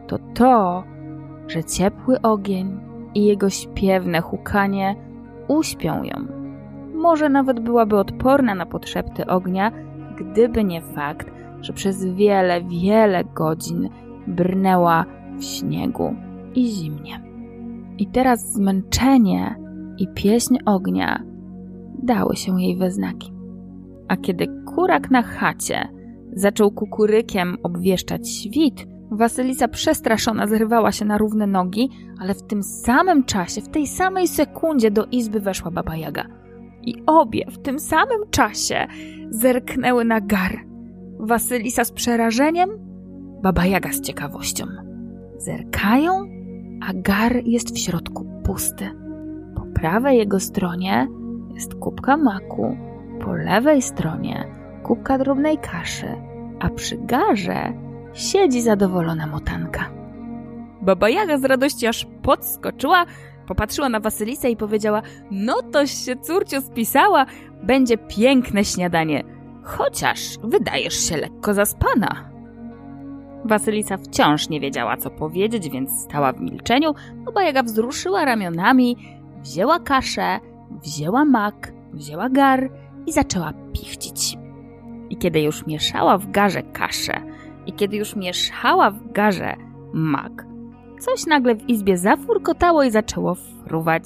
to to, że ciepły ogień i jego śpiewne hukanie uśpią ją. Może nawet byłaby odporna na potrzepty ognia, gdyby nie fakt, że przez wiele, wiele godzin brnęła w śniegu i zimnie. I teraz zmęczenie i pieśń ognia dały się jej we znaki. A kiedy kurak na chacie zaczął kukurykiem obwieszczać świt, Wasylisa przestraszona zrywała się na równe nogi, ale w tym samym czasie, w tej samej sekundzie do izby weszła Baba Jaga. I obie w tym samym czasie zerknęły na gar. Wasylisa z przerażeniem, Baba Jaga z ciekawością. Zerkają, a gar jest w środku pusty. Po prawej jego stronie jest kubka maku, po lewej stronie kubka drobnej kaszy, a przy garze siedzi zadowolona motanka. Baba Jaga z radości aż podskoczyła, popatrzyła na Wasylisę i powiedziała: No toś się córcio spisała, będzie piękne śniadanie, chociaż wydajesz się lekko zaspana. Wasylisa wciąż nie wiedziała, co powiedzieć, więc stała w milczeniu. Baba Jaga wzruszyła ramionami, wzięła kaszę, wzięła mak, wzięła gar i zaczęła pichcić. I kiedy już mieszała w garze kaszę, i kiedy już mieszała w garze mak, coś nagle w izbie zafurkotało i zaczęło fruwać.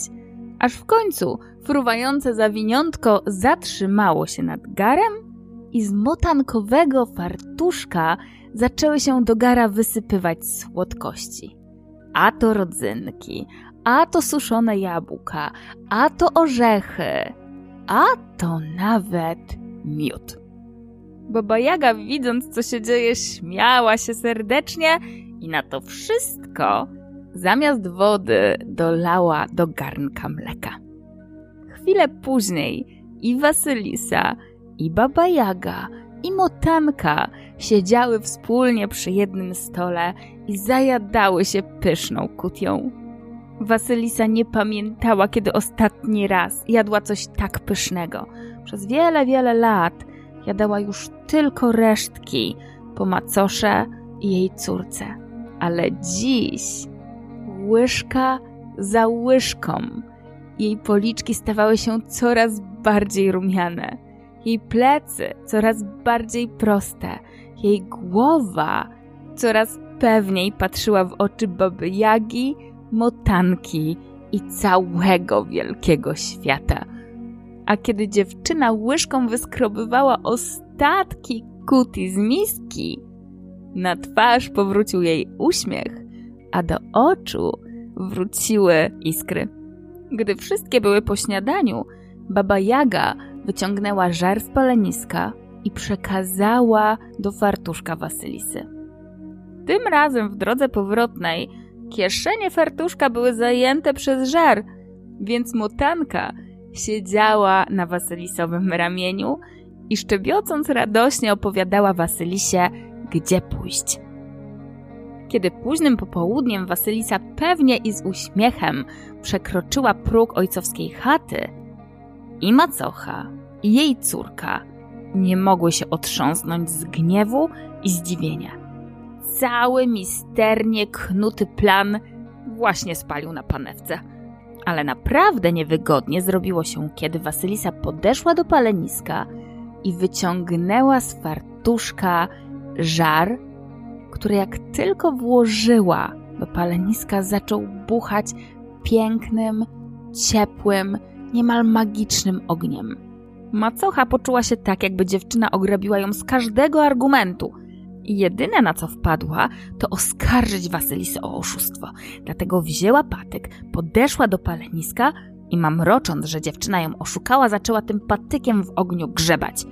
Aż w końcu fruwające zawiniątko zatrzymało się nad garem i z motankowego fartuszka zaczęły się do gara wysypywać słodkości. A to rodzynki, a to suszone jabłka, a to orzechy, a to nawet miód. Baba Jaga, widząc co się dzieje, śmiała się serdecznie i na to wszystko zamiast wody dolała do garnka mleka. Chwilę później i Wasylisa, i Baba Jaga, i Motanka siedziały wspólnie przy jednym stole i zajadały się pyszną kutią. Wasylisa nie pamiętała, kiedy ostatni raz jadła coś tak pysznego. Przez wiele, wiele lat jadała już tylko resztki po macosze i jej córce. Ale dziś łyżka za łyżką jej policzki stawały się coraz bardziej rumiane, jej plecy coraz bardziej proste, jej głowa coraz pewniej patrzyła w oczy baby Jagi, motanki i całego wielkiego świata a kiedy dziewczyna łyżką wyskrobywała ostatki kuti z miski, na twarz powrócił jej uśmiech, a do oczu wróciły iskry. Gdy wszystkie były po śniadaniu, baba Jaga wyciągnęła żar z paleniska i przekazała do fartuszka Wasylisy. Tym razem w drodze powrotnej kieszenie fartuszka były zajęte przez żar, więc motanka siedziała na Wasylisowym ramieniu i szczebiocąc radośnie opowiadała Wasylisie, gdzie pójść. Kiedy późnym popołudniem Wasylisa pewnie i z uśmiechem przekroczyła próg ojcowskiej chaty, i macocha, i jej córka nie mogły się otrząsnąć z gniewu i zdziwienia. Cały misternie knuty plan właśnie spalił na panewce. Ale naprawdę niewygodnie zrobiło się, kiedy Wasylisa podeszła do paleniska i wyciągnęła z fartuszka żar, który jak tylko włożyła do paleniska, zaczął buchać pięknym, ciepłym, niemal magicznym ogniem. Macocha poczuła się tak, jakby dziewczyna ograbiła ją z każdego argumentu. Jedyne na co wpadła, to oskarżyć Wasylisę o oszustwo. Dlatego wzięła patyk, podeszła do paleniska i mamrocząc, że dziewczyna ją oszukała, zaczęła tym patykiem w ogniu grzebać.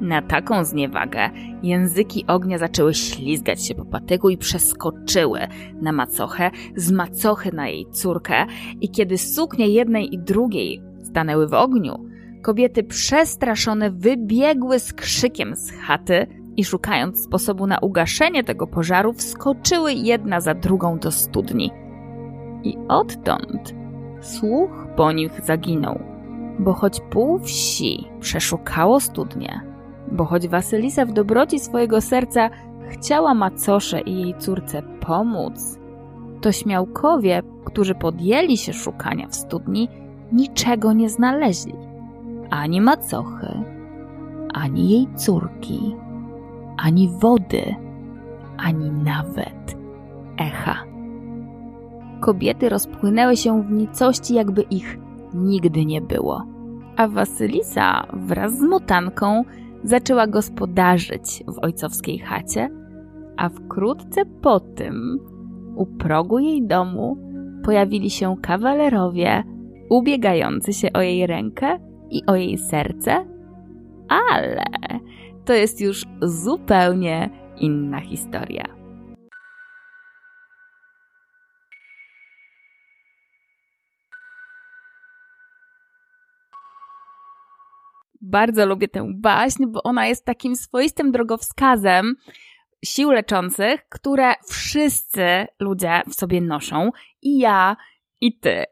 Na taką zniewagę języki ognia zaczęły ślizgać się po patyku i przeskoczyły na macochę, z macochy na jej córkę i kiedy suknie jednej i drugiej stanęły w ogniu, kobiety przestraszone wybiegły z krzykiem z chaty i szukając sposobu na ugaszenie tego pożaru, wskoczyły jedna za drugą do studni. I odtąd słuch po nich zaginął, bo choć pół wsi przeszukało studnię, bo choć Wasylisa w dobroci swojego serca chciała macosze i jej córce pomóc, to śmiałkowie, którzy podjęli się szukania w studni, niczego nie znaleźli. Ani macochy, ani jej córki, ani wody, ani nawet echa. Kobiety rozpłynęły się w nicości, jakby ich nigdy nie było. A Wasylisa wraz z motanką zaczęła gospodarzyć w ojcowskiej chacie, a wkrótce po tym u progu jej domu pojawili się kawalerowie ubiegający się o jej rękę i o jej serce, ale to jest już zupełnie inna historia. Bardzo lubię tę baśń, bo ona jest takim swoistym drogowskazem sił leczących, które wszyscy ludzie w sobie noszą i ja, i ty.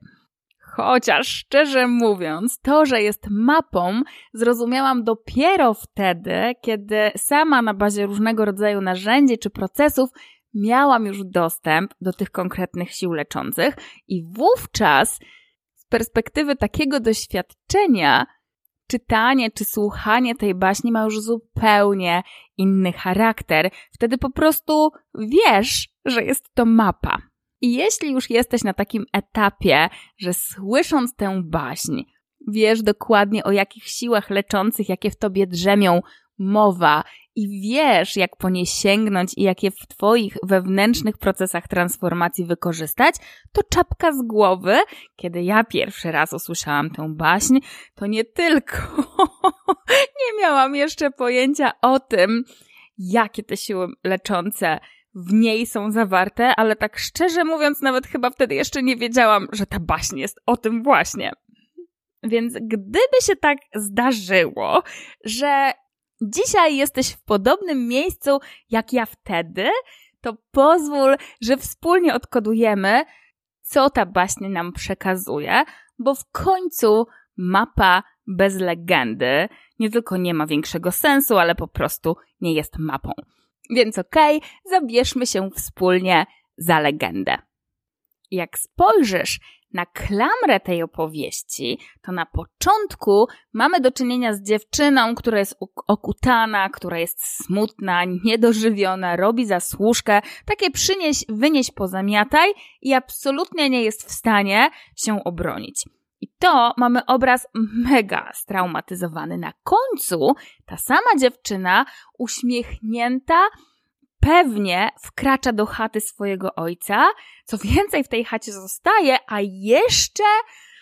Chociaż szczerze mówiąc, to, że jest mapą, zrozumiałam dopiero wtedy, kiedy sama na bazie różnego rodzaju narzędzi czy procesów miałam już dostęp do tych konkretnych sił leczących i wówczas z perspektywy takiego doświadczenia czytanie czy słuchanie tej baśni ma już zupełnie inny charakter. Wtedy po prostu wiesz, że jest to mapa. I jeśli już jesteś na takim etapie, że słysząc tę baśń, wiesz dokładnie o jakich siłach leczących, jakie w tobie drzemią, mowa i wiesz, jak po nie sięgnąć i jak je w Twoich wewnętrznych procesach transformacji wykorzystać, to czapka z głowy, kiedy ja pierwszy raz usłyszałam tę baśń, to nie tylko nie miałam jeszcze pojęcia o tym, jakie te siły leczące w niej są zawarte, ale tak szczerze mówiąc, nawet chyba wtedy jeszcze nie wiedziałam, że ta baśń jest o tym właśnie. Więc gdyby się tak zdarzyło, że dzisiaj jesteś w podobnym miejscu jak ja wtedy, to pozwól, że wspólnie odkodujemy, co ta baśń nam przekazuje, bo w końcu mapa bez legendy nie tylko nie ma większego sensu, ale po prostu nie jest mapą. Więc okej, okay, zabierzmy się wspólnie za legendę. Jak spojrzysz na klamrę tej opowieści, to na początku mamy do czynienia z dziewczyną, która jest okutana, która jest smutna, niedożywiona, robi zasłużkę, takie przynieś, wynieś, pozamiataj i absolutnie nie jest w stanie się obronić. I to mamy obraz mega straumatyzowany. Na końcu ta sama dziewczyna, uśmiechnięta, pewnie wkracza do chaty swojego ojca. Co więcej, w tej chacie zostaje, a jeszcze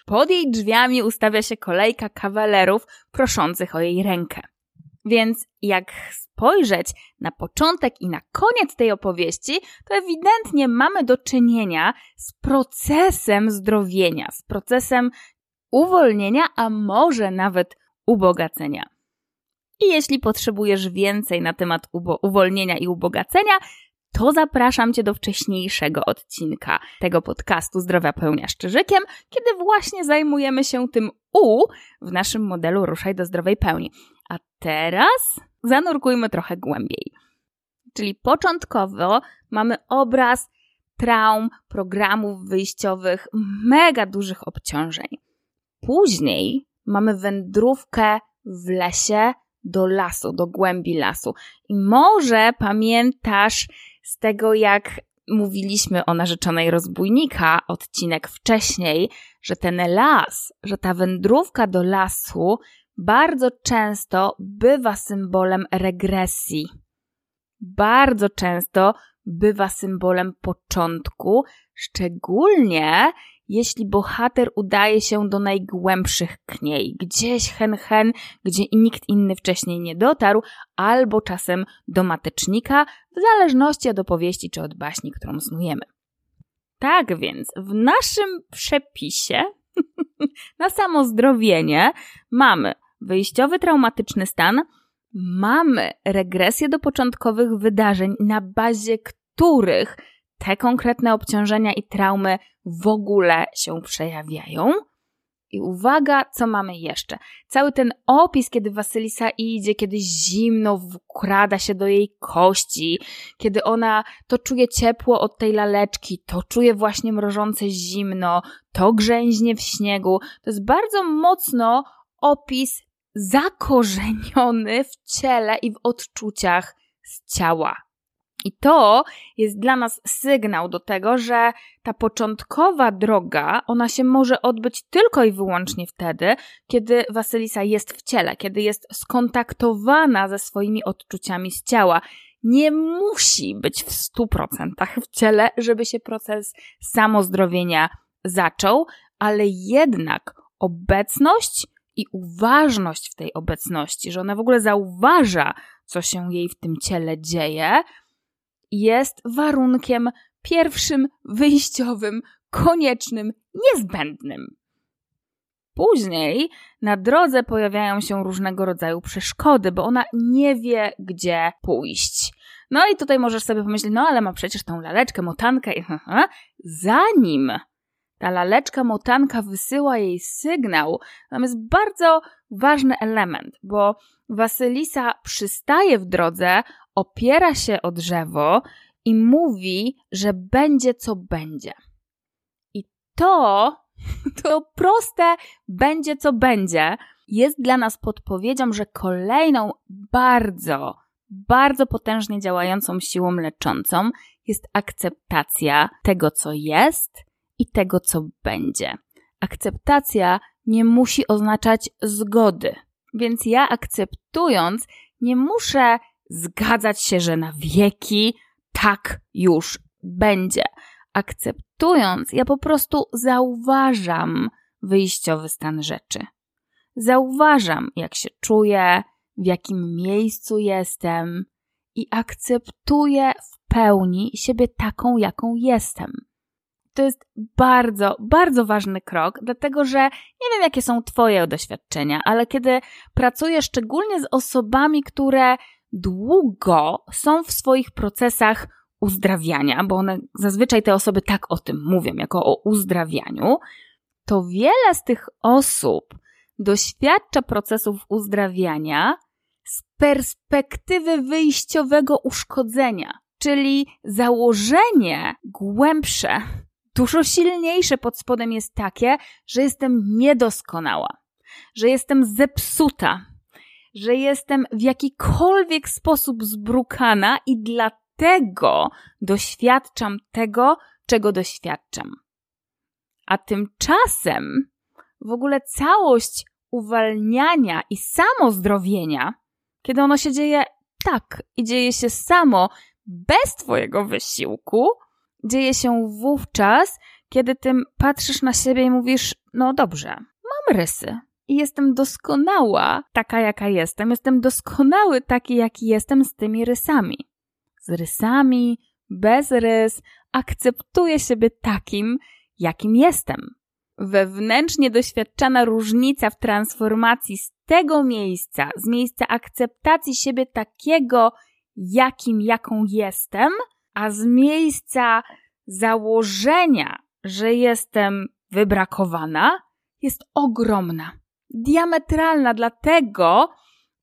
pod jej drzwiami ustawia się kolejka kawalerów proszących o jej rękę. Więc jak spojrzeć na początek i na koniec tej opowieści, to ewidentnie mamy do czynienia z procesem zdrowienia, z procesem uwolnienia, a może nawet ubogacenia. I jeśli potrzebujesz więcej na temat uwolnienia i ubogacenia, to zapraszam Cię do wcześniejszego odcinka tego podcastu Zdrowia Pełnia Szczerzykiem, kiedy właśnie zajmujemy się tym U w naszym modelu Ruszaj do Zdrowej Pełni. A teraz zanurkujmy trochę głębiej. Czyli początkowo mamy obraz traum, programów wyjściowych, mega dużych obciążeń. Później mamy wędrówkę w lesie do lasu, do głębi lasu. I może pamiętasz z tego, jak mówiliśmy o narzeczonej rozbójnika odcinek wcześniej, że ten las, że ta wędrówka do lasu bardzo często bywa symbolem regresji. Bardzo często bywa symbolem początku, szczególnie jeśli bohater udaje się do najgłębszych kniej, gdzieś hen hen, gdzie nikt inny wcześniej nie dotarł, albo czasem do matecznika, w zależności od opowieści czy od baśni, którą snujemy. Tak więc w naszym przepisie na samozdrowienie mamy wyjściowy traumatyczny stan, mamy regresję do początkowych wydarzeń, na bazie których te konkretne obciążenia i traumy w ogóle się przejawiają. I uwaga, co mamy jeszcze? Cały ten opis, kiedy Wasylisa idzie, kiedy zimno wkrada się do jej kości, kiedy ona to czuje ciepło od tej laleczki, to czuje właśnie mrożące zimno, to grzęźnie w śniegu. To jest bardzo mocno opis zakorzeniony w ciele i w odczuciach z ciała. I to jest dla nas sygnał do tego, że ta początkowa droga, ona się może odbyć tylko i wyłącznie wtedy, kiedy Wasylisa jest w ciele, kiedy jest skontaktowana ze swoimi odczuciami z ciała. Nie musi być w stu procentach w ciele, żeby się proces samozdrowienia zaczął, ale jednak obecność i uważność w tej obecności, że ona w ogóle zauważa, co się jej w tym ciele dzieje, jest warunkiem pierwszym, wyjściowym, koniecznym, niezbędnym. Później na drodze pojawiają się różnego rodzaju przeszkody, bo ona nie wie, gdzie pójść. No i tutaj możesz sobie pomyśleć, no ale ma przecież tą laleczkę, motankę i zanim ta laleczka motanka wysyła jej sygnał, tam jest bardzo ważny element, bo Wasylisa przystaje w drodze, opiera się o drzewo i mówi, że będzie co będzie. I to, to proste będzie co będzie, jest dla nas podpowiedzią, że kolejną bardzo, bardzo potężnie działającą siłą leczącą jest akceptacja tego, co jest i tego, co będzie. Akceptacja nie musi oznaczać zgody, więc ja akceptując, nie muszę zgadzać się, że na wieki tak już będzie. Akceptując, ja po prostu zauważam wyjściowy stan rzeczy. Zauważam, jak się czuję, w jakim miejscu jestem i akceptuję w pełni siebie taką, jaką jestem. To jest bardzo, bardzo ważny krok, dlatego że nie wiem, jakie są Twoje doświadczenia, ale kiedy pracuję szczególnie z osobami, które długo są w swoich procesach uzdrawiania, bo one zazwyczaj te osoby tak o tym mówią, jako o uzdrawianiu, to wiele z tych osób doświadcza procesów uzdrawiania z perspektywy wyjściowego uszkodzenia, czyli założenie głębsze, dużo silniejsze pod spodem jest takie, że jestem niedoskonała, że jestem zepsuta, że jestem w jakikolwiek sposób zbrukana i dlatego doświadczam tego, czego doświadczam. A tymczasem w ogóle całość uwalniania i samozdrowienia, kiedy ono się dzieje tak i dzieje się samo, bez Twojego wysiłku, dzieje się wówczas, kiedy Ty patrzysz na siebie i mówisz: No dobrze, mam rysy, i jestem doskonała, taka jaka jestem. Jestem doskonały taki, jaki jestem z tymi rysami. Z rysami, bez rys, akceptuję siebie takim, jakim jestem. Wewnętrznie doświadczana różnica w transformacji z tego miejsca, z miejsca akceptacji siebie takiego, jakim, jaką jestem, a z miejsca założenia, że jestem wybrakowana, jest ogromna. Diametralna, dlatego,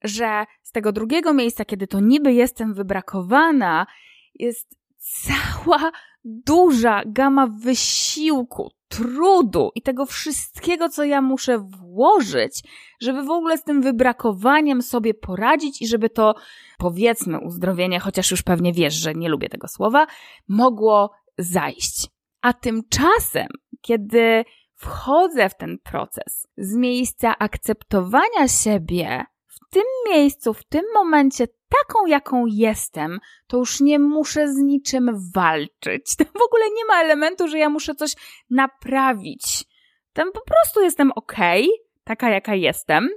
że z tego drugiego miejsca, kiedy to niby jestem wybrakowana, jest cała duża gama wysiłku, trudu i tego wszystkiego, co ja muszę włożyć, żeby w ogóle z tym wybrakowaniem sobie poradzić i żeby to, powiedzmy, uzdrowienie, chociaż już pewnie wiesz, że nie lubię tego słowa, mogło zajść. A tymczasem, kiedy wchodzę w ten proces z miejsca akceptowania siebie, tym miejscu, w tym momencie, taką jaką jestem, to już nie muszę z niczym walczyć. Tam w ogóle nie ma elementu, że ja muszę coś naprawić. Tam po prostu jestem okej, okay, taka jaka jestem.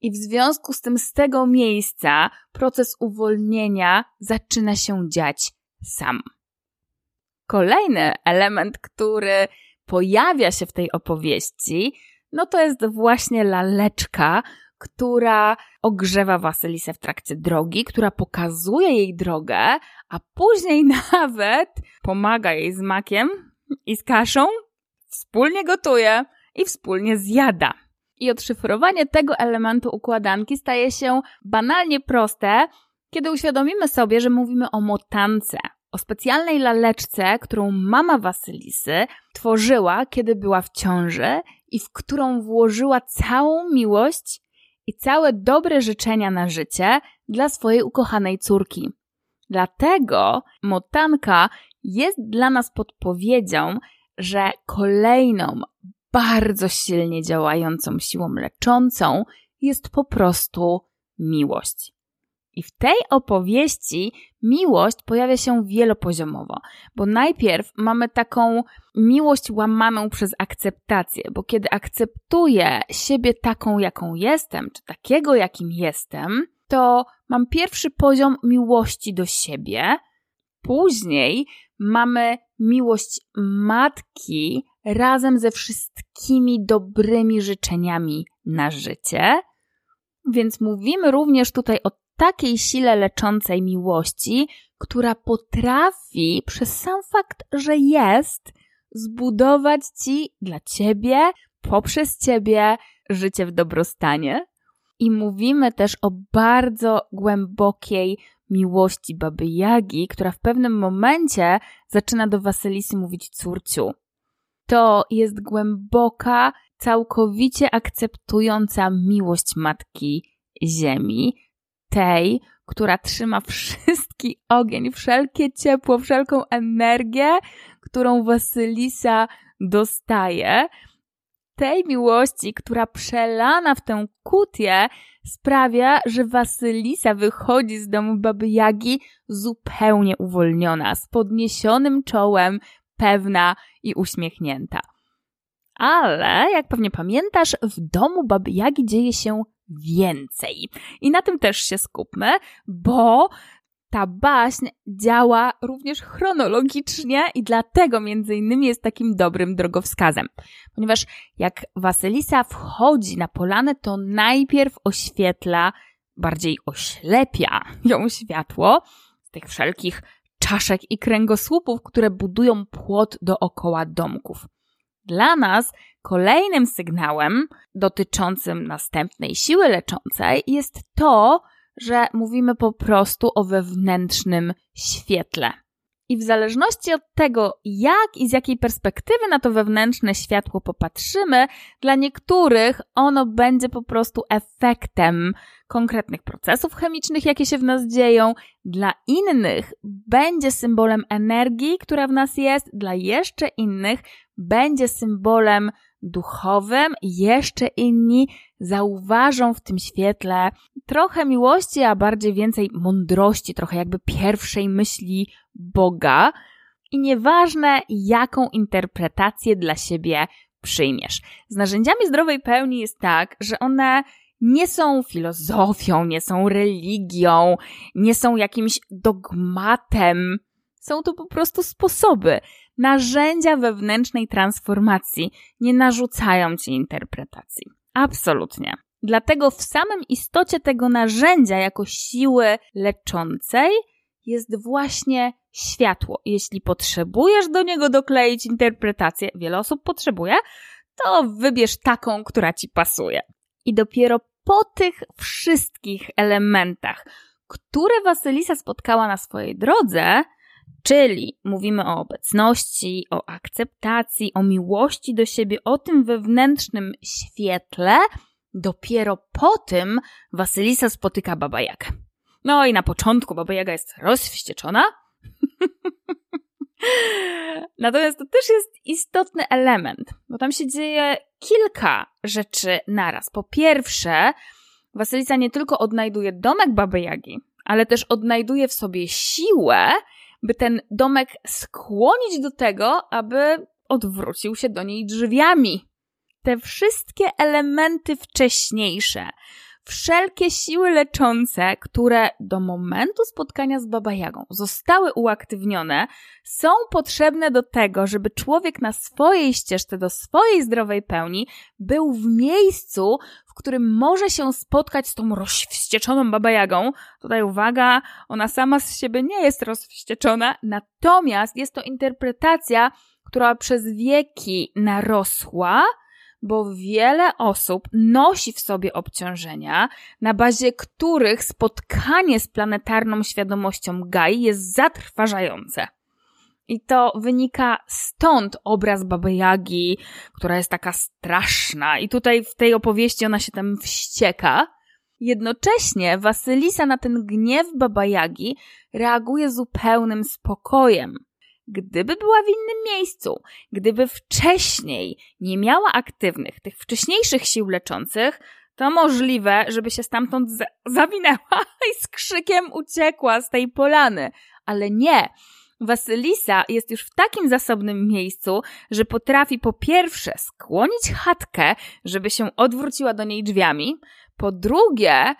I w związku z tym, z tego miejsca, proces uwolnienia zaczyna się dziać sam. Kolejny element, który pojawia się w tej opowieści, no to jest właśnie laleczka, która ogrzewa Wasylisę w trakcie drogi, która pokazuje jej drogę, a później nawet pomaga jej z makiem i z kaszą, wspólnie gotuje i wspólnie zjada. I odszyfrowanie tego elementu układanki staje się banalnie proste, kiedy uświadomimy sobie, że mówimy o motance, o specjalnej laleczce, którą mama Wasylisy tworzyła, kiedy była w ciąży i w którą włożyła całą miłość i całe dobre życzenia na życie dla swojej ukochanej córki. Dlatego motanka jest dla nas podpowiedzią, że kolejną bardzo silnie działającą siłą leczącą jest po prostu miłość. I w tej opowieści miłość pojawia się wielopoziomowo, bo najpierw mamy taką miłość łamaną przez akceptację, bo kiedy akceptuję siebie taką, jaką jestem, czy takiego, jakim jestem, to mam pierwszy poziom miłości do siebie, później mamy miłość matki razem ze wszystkimi dobrymi życzeniami na życie. Więc mówimy również tutaj o takiej sile leczącej miłości, która potrafi przez sam fakt, że jest, zbudować ci dla ciebie, poprzez ciebie życie w dobrostanie. I mówimy też o bardzo głębokiej miłości baby Jagi, która w pewnym momencie zaczyna do Wasylisy mówić córciu. To jest głęboka, całkowicie akceptująca miłość Matki Ziemi, tej, która trzyma wszystki ogień, wszelkie ciepło, wszelką energię, którą Wasylisa dostaje. Tej miłości, która przelana w tę kutię sprawia, że Wasylisa wychodzi z domu Baby Jagi zupełnie uwolniona, z podniesionym czołem, pewna i uśmiechnięta. Ale, jak pewnie pamiętasz, w domu Baby Jagi dzieje się więcej. I na tym też się skupmy, bo ta baśń działa również chronologicznie i dlatego między innymi jest takim dobrym drogowskazem. Ponieważ jak Wasylisa wchodzi na polanę, to najpierw oświetla, bardziej oślepia ją światło z tych wszelkich czaszek i kręgosłupów, które budują płot dookoła domków. Dla nas kolejnym sygnałem dotyczącym następnej siły leczącej jest to, że mówimy po prostu o wewnętrznym świetle. I w zależności od tego, jak i z jakiej perspektywy na to wewnętrzne światło popatrzymy, dla niektórych ono będzie po prostu efektem konkretnych procesów chemicznych, jakie się w nas dzieją, dla innych będzie symbolem energii, która w nas jest, dla jeszcze innych będzie symbolem duchowym, jeszcze inni zauważą w tym świetle trochę miłości, a bardziej więcej mądrości, trochę jakby pierwszej myśli Boga. I nieważne, jaką interpretację dla siebie przyjmiesz. Z narzędziami zdrowej pełni jest tak, że one nie są filozofią, nie są religią, nie są jakimś dogmatem. Są to po prostu sposoby, narzędzia wewnętrznej transformacji. Nie narzucają ci interpretacji. Absolutnie. Dlatego w samym istocie tego narzędzia jako siły leczącej jest właśnie światło. Jeśli potrzebujesz do niego dokleić interpretację, wiele osób potrzebuje, to wybierz taką, która ci pasuje. I dopiero po tych wszystkich elementach, które Wasylisa spotkała na swojej drodze, czyli mówimy o obecności, o akceptacji, o miłości do siebie, o tym wewnętrznym świetle, dopiero po tym Wasylisa spotyka Baba Jagę. No i na początku Baba Jaga jest rozwścieczona, Natomiast to też jest istotny element, bo tam się dzieje kilka rzeczy naraz. Po pierwsze, Wasylica nie tylko odnajduje domek Baby Jagi, ale też odnajduje w sobie siłę, by ten domek skłonić do tego, aby odwrócił się do niej drzwiami. Te wszystkie elementy wcześniejsze, wszelkie siły leczące, które do momentu spotkania z Baba Jagą zostały uaktywnione, są potrzebne do tego, żeby człowiek na swojej ścieżce do swojej zdrowej pełni był w miejscu, w którym może się spotkać z tą rozwścieczoną Baba Jagą. Tutaj uwaga, ona sama z siebie nie jest rozwścieczona, natomiast jest to interpretacja, która przez wieki narosła, bo wiele osób nosi w sobie obciążenia, na bazie których spotkanie z planetarną świadomością Gai jest zatrważające. I to wynika stąd obraz Baby Jagi, która jest taka straszna. I tutaj w tej opowieści ona się tam wścieka. Jednocześnie Wasylisa na ten gniew Baba Jagi reaguje zupełnym spokojem. Gdyby była w innym miejscu, gdyby wcześniej nie miała aktywnych, tych wcześniejszych sił leczących, to możliwe, żeby się stamtąd zawinęła i z krzykiem uciekła z tej polany. Ale nie. Wasylisa jest już w takim zasobnym miejscu, że potrafi po pierwsze skłonić chatkę, żeby się odwróciła do niej drzwiami, po drugie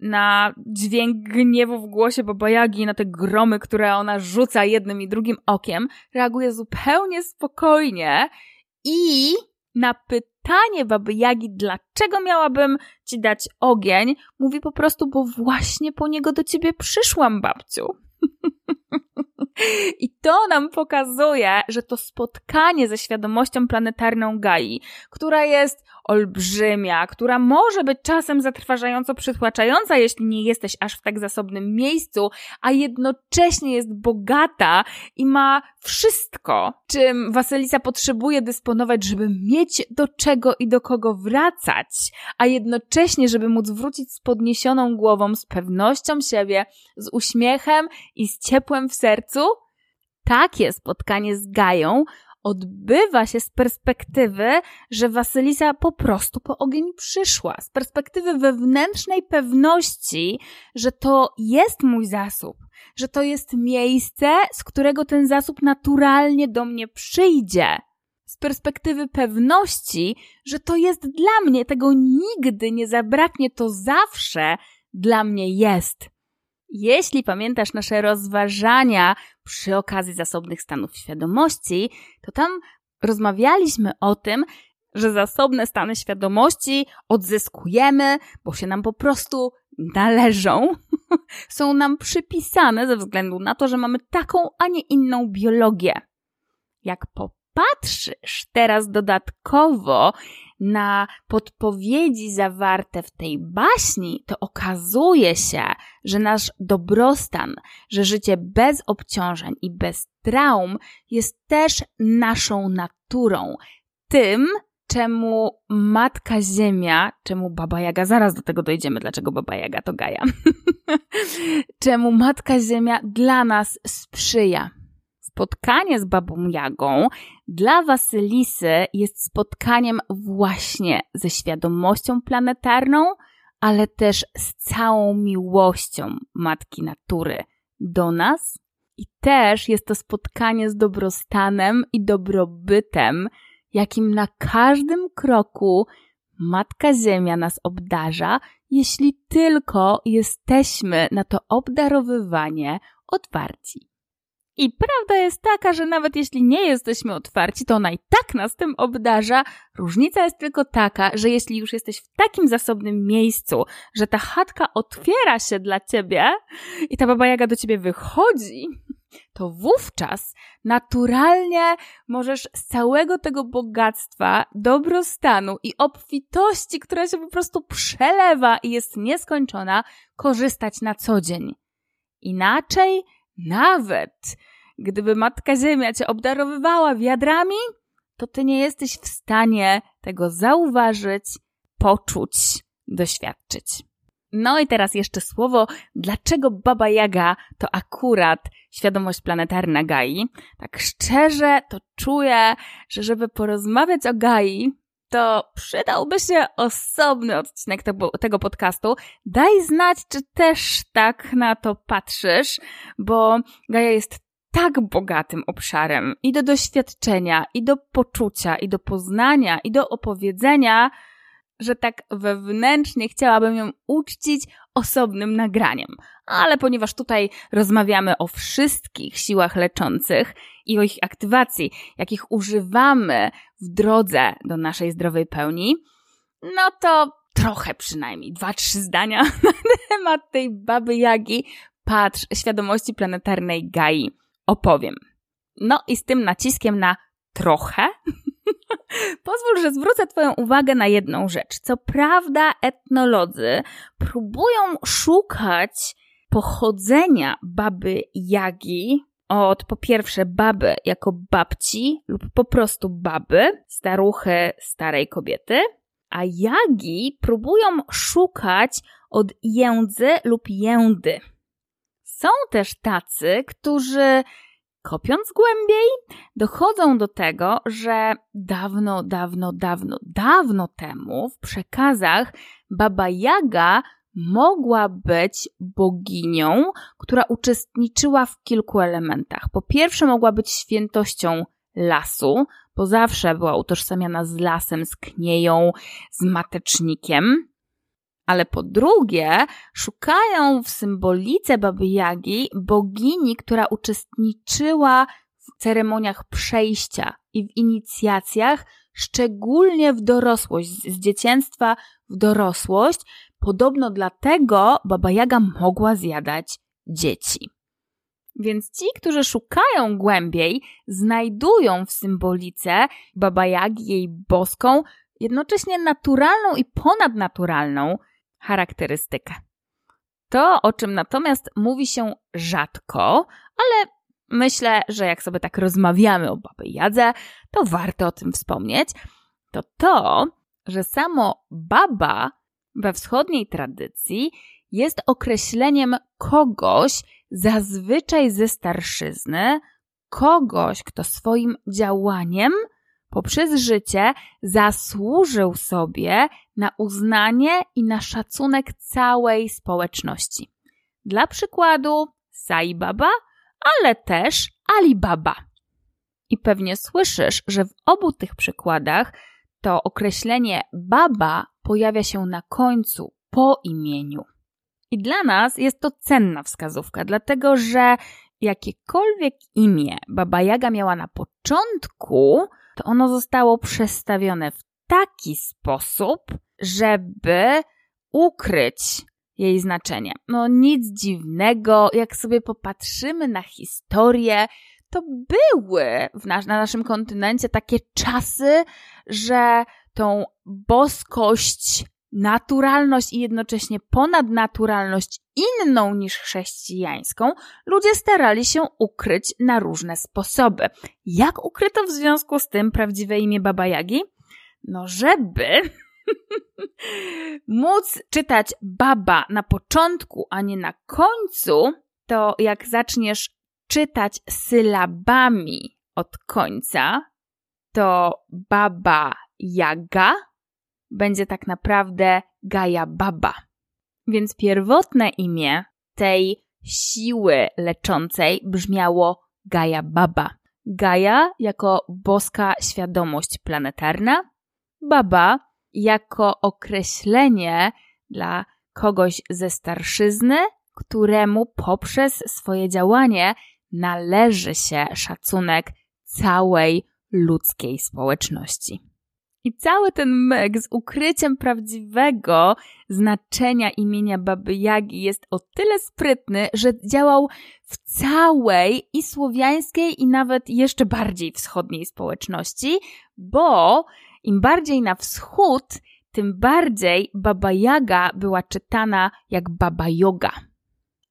na dźwięk gniewu w głosie Baba Jagi, na te gromy, które ona rzuca jednym i drugim okiem, reaguje zupełnie spokojnie i na pytanie Baby dlaczego miałabym ci dać ogień, mówi po prostu, bo właśnie po niego do ciebie przyszłam, babciu. I to nam pokazuje, że to spotkanie ze świadomością planetarną Gai, która jest olbrzymia, która może być czasem zatrważająco przytłaczająca, jeśli nie jesteś aż w tak zasobnym miejscu, a jednocześnie jest bogata i ma wszystko, czym Wasylisa potrzebuje dysponować, żeby mieć do czego i do kogo wracać, a jednocześnie, żeby móc wrócić z podniesioną głową, z pewnością siebie, z uśmiechem i z ciepłem w sercu. Takie spotkanie z Gają odbywa się z perspektywy, że Wasylisa po prostu po ogień przyszła, z perspektywy wewnętrznej pewności, że to jest mój zasób, że to jest miejsce, z którego ten zasób naturalnie do mnie przyjdzie. Z perspektywy pewności, że to jest dla mnie, tego nigdy nie zabraknie, to zawsze dla mnie jest. Jeśli pamiętasz nasze rozważania przy okazji zasobnych stanów świadomości, to tam rozmawialiśmy o tym, że zasobne stany świadomości odzyskujemy, bo się nam po prostu należą, są nam przypisane ze względu na to, że mamy taką, a nie inną biologię. Jak popatrzysz teraz dodatkowo na podpowiedzi zawarte w tej baśni, to okazuje się, że nasz dobrostan, że życie bez obciążeń i bez traum jest też naszą naturą. Tym, czemu Matka Ziemia, czemu Baba Jaga, zaraz do tego dojdziemy, dlaczego Baba Jaga to Gaja, czemu Matka Ziemia dla nas sprzyja spotkanie z babą Jagą dla Wasylisy jest spotkaniem właśnie ze świadomością planetarną, ale też z całą miłością Matki Natury do nas. I też jest to spotkanie z dobrostanem i dobrobytem, jakim na każdym kroku Matka Ziemia nas obdarza, jeśli tylko jesteśmy na to obdarowywanie otwarci. I prawda jest taka, że nawet jeśli nie jesteśmy otwarci, to ona i tak nas tym obdarza. Różnica jest tylko taka, że jeśli już jesteś w takim zasobnym miejscu, że ta chatka otwiera się dla ciebie i ta baba Jaga do ciebie wychodzi, to wówczas naturalnie możesz z całego tego bogactwa, dobrostanu i obfitości, która się po prostu przelewa i jest nieskończona, korzystać na co dzień. Inaczej, nawet gdyby Matka Ziemia cię obdarowywała wiadrami, to ty nie jesteś w stanie tego zauważyć, poczuć, doświadczyć. No i teraz jeszcze słowo, dlaczego Baba Jaga to akurat świadomość planetarna Gai. Tak szczerze to czuję, że żeby porozmawiać o Gai, to przydałby się osobny odcinek tego, podcastu. Daj znać, czy też tak na to patrzysz, bo Gaia jest tak bogatym obszarem i do doświadczenia, i do poczucia, i do poznania, i do opowiedzenia, że tak wewnętrznie chciałabym ją uczcić osobnym nagraniem. Ale ponieważ tutaj rozmawiamy o wszystkich siłach leczących i o ich aktywacji, jakich używamy w drodze do naszej zdrowej pełni, no to trochę przynajmniej, dwa, trzy zdania na temat tej baby Jagi, patrz, świadomości planetarnej Gai opowiem. No i z tym naciskiem na trochę Pozwól, że zwrócę Twoją uwagę na jedną rzecz. Co prawda, etnolodzy próbują szukać pochodzenia baby Jagi od po pierwsze baby jako babci lub po prostu baby, staruchy starej kobiety, a Jagi próbują szukać od jędzy lub jędy. Są też tacy, którzy kopiąc głębiej, dochodzą do tego, że dawno, dawno, dawno, dawno temu w przekazach Baba Jaga mogła być boginią, która uczestniczyła w kilku elementach. Po pierwsze, mogła być świętością lasu, bo zawsze była utożsamiana z lasem, z knieją, z matecznikiem ale po drugie szukają w symbolice Baby Jagi bogini, która uczestniczyła w ceremoniach przejścia i w inicjacjach, szczególnie w dorosłość, z dzieciństwa w dorosłość. Podobno dlatego Baba Jaga mogła zjadać dzieci. Więc ci, którzy szukają głębiej, znajdują w symbolice Baba Jagi, jej boską, jednocześnie naturalną i ponadnaturalną charakterystykę. To, o czym natomiast mówi się rzadko, ale myślę, że jak sobie tak rozmawiamy o Baby Jadze, to warto o tym wspomnieć, to to, że samo baba we wschodniej tradycji jest określeniem kogoś zazwyczaj ze starszyzny, kogoś, kto swoim działaniem poprzez życie zasłużył sobie na uznanie i na szacunek całej społeczności. Dla przykładu Sai Baba, ale też Alibaba. I pewnie słyszysz, że w obu tych przykładach to określenie baba pojawia się na końcu po imieniu. I dla nas jest to cenna wskazówka, dlatego że jakiekolwiek imię Baba Jaga miała na początku, to ono zostało przestawione w taki sposób, żeby ukryć jej znaczenie. No nic dziwnego, jak sobie popatrzymy na historię, to były nas, na naszym kontynencie takie czasy, że tą boskość, naturalność i jednocześnie ponadnaturalność inną niż chrześcijańską, ludzie starali się ukryć na różne sposoby. Jak ukryto w związku z tym prawdziwe imię Baba Jagi? No, żeby móc czytać baba na początku, a nie na końcu, to jak zaczniesz czytać sylabami od końca, to baba jaga będzie tak naprawdę gaja baba. Więc pierwotne imię tej siły leczącej brzmiało Gaja Baba. Gaia jako boska świadomość planetarna, Baba jako określenie dla kogoś ze starszyzny, któremu poprzez swoje działanie należy się szacunek całej ludzkiej społeczności. I cały ten myk z ukryciem prawdziwego znaczenia imienia Baby Jagi jest o tyle sprytny, że działał w całej i słowiańskiej, i nawet jeszcze bardziej wschodniej społeczności, bo im bardziej na wschód, tym bardziej Baba Jaga była czytana jak Baba Yoga.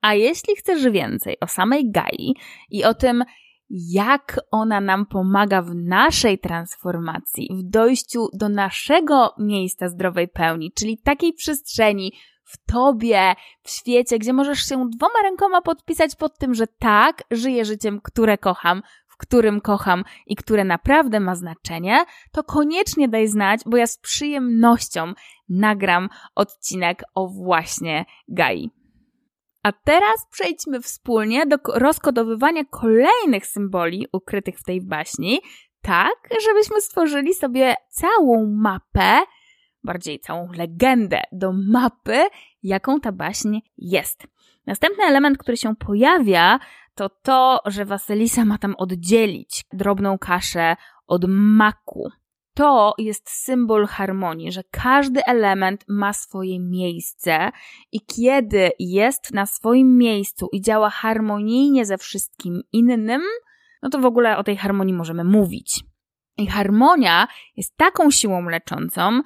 A jeśli chcesz więcej o samej Gai i o tym, jak ona nam pomaga w naszej transformacji, w dojściu do naszego miejsca zdrowej pełni, czyli takiej przestrzeni w tobie, w świecie, gdzie możesz się dwoma rękoma podpisać pod tym, że tak, żyję życiem, które kocham, w którym kocham i które naprawdę ma znaczenie, to koniecznie daj znać, bo ja z przyjemnością nagram odcinek o właśnie Gai. A teraz przejdźmy wspólnie do rozkodowywania kolejnych symboli ukrytych w tej baśni, tak, żebyśmy stworzyli sobie całą mapę, bardziej całą legendę do mapy, jaką ta baśń jest. Następny element, który się pojawia, to to, że Wasylisa ma tam oddzielić drobną kaszę od maku to jest symbol harmonii, że każdy element ma swoje miejsce i kiedy jest na swoim miejscu i działa harmonijnie ze wszystkim innym, no to w ogóle o tej harmonii możemy mówić. I harmonia jest taką siłą leczącą,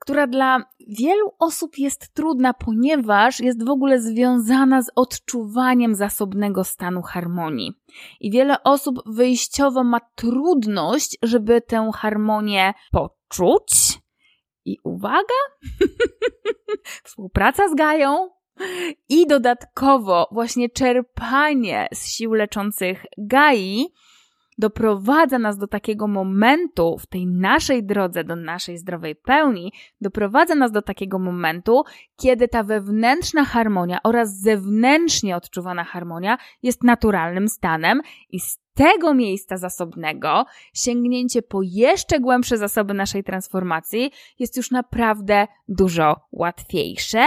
która dla wielu osób jest trudna, ponieważ jest w ogóle związana z odczuwaniem zasobnego stanu harmonii. I wiele osób wyjściowo ma trudność, żeby tę harmonię poczuć. I uwaga, współpraca z Gają i dodatkowo właśnie czerpanie z sił leczących Gai doprowadza nas do takiego momentu w tej naszej drodze do naszej zdrowej pełni, doprowadza nas do takiego momentu, kiedy ta wewnętrzna harmonia oraz zewnętrznie odczuwana harmonia jest naturalnym stanem i z tego miejsca zasobnego sięgnięcie po jeszcze głębsze zasoby naszej transformacji jest już naprawdę dużo łatwiejsze,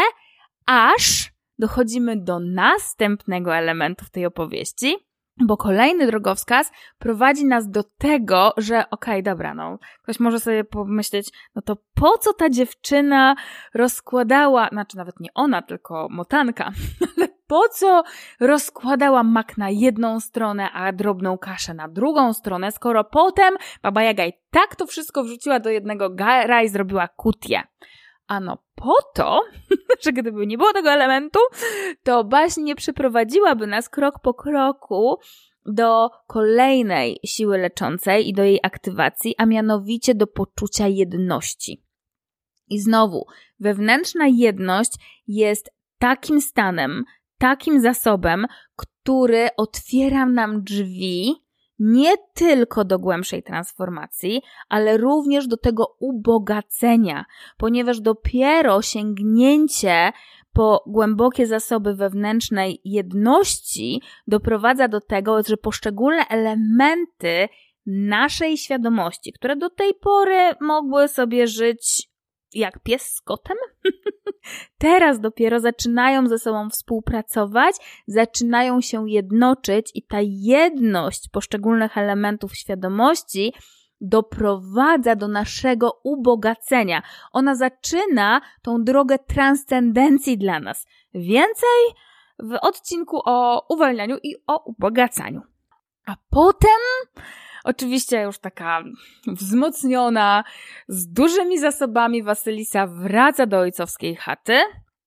aż dochodzimy do następnego elementu w tej opowieści, bo kolejny drogowskaz prowadzi nas do tego, że okej, okay, dobra, no, ktoś może sobie pomyśleć, no to po co ta dziewczyna rozkładała, znaczy nawet nie ona, tylko motanka, ale po co rozkładała mak na jedną stronę, a drobną kaszę na drugą stronę, skoro potem Baba Jaga i tak to wszystko wrzuciła do jednego gara i zrobiła kutię. Ano po to, że gdyby nie było tego elementu, to baśń nie przeprowadziłaby nas krok po kroku do kolejnej siły leczącej i do jej aktywacji, a mianowicie do poczucia jedności. I znowu, wewnętrzna jedność jest takim stanem, takim zasobem, który otwiera nam drzwi nie tylko do głębszej transformacji, ale również do tego ubogacenia, ponieważ dopiero sięgnięcie po głębokie zasoby wewnętrznej jedności doprowadza do tego, że poszczególne elementy naszej świadomości, które do tej pory mogły sobie żyć jak pies z kotem? Teraz dopiero zaczynają ze sobą współpracować, zaczynają się jednoczyć i ta jedność poszczególnych elementów świadomości doprowadza do naszego ubogacenia. Ona zaczyna tą drogę transcendencji dla nas. Więcej w odcinku o uwalnianiu i o ubogacaniu. A potem Oczywiście już taka wzmocniona, z dużymi zasobami Wasylisa wraca do ojcowskiej chaty.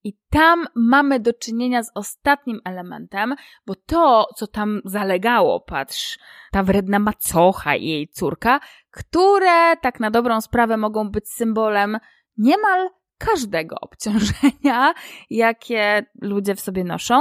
I tam mamy do czynienia z ostatnim elementem, bo to, co tam zalegało, patrz, ta wredna macocha i jej córka, które tak na dobrą sprawę mogą być symbolem niemal każdego obciążenia, jakie ludzie w sobie noszą,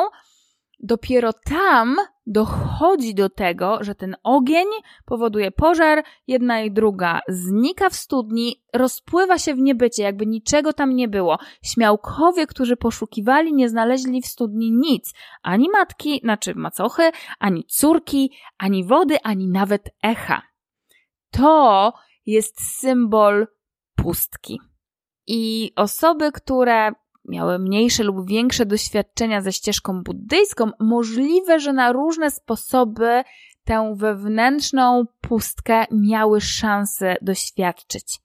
dopiero tam dochodzi do tego, że ten ogień powoduje pożar, jedna i druga znika w studni, rozpływa się w niebycie, jakby niczego tam nie było. Śmiałkowie, którzy poszukiwali, nie znaleźli w studni nic. Ani matki, znaczy macochy, ani córki, ani wody, ani nawet echa. To jest symbol pustki. I osoby, które miały mniejsze lub większe doświadczenia ze ścieżką buddyjską, możliwe, że na różne sposoby tę wewnętrzną pustkę miały szansę doświadczyć.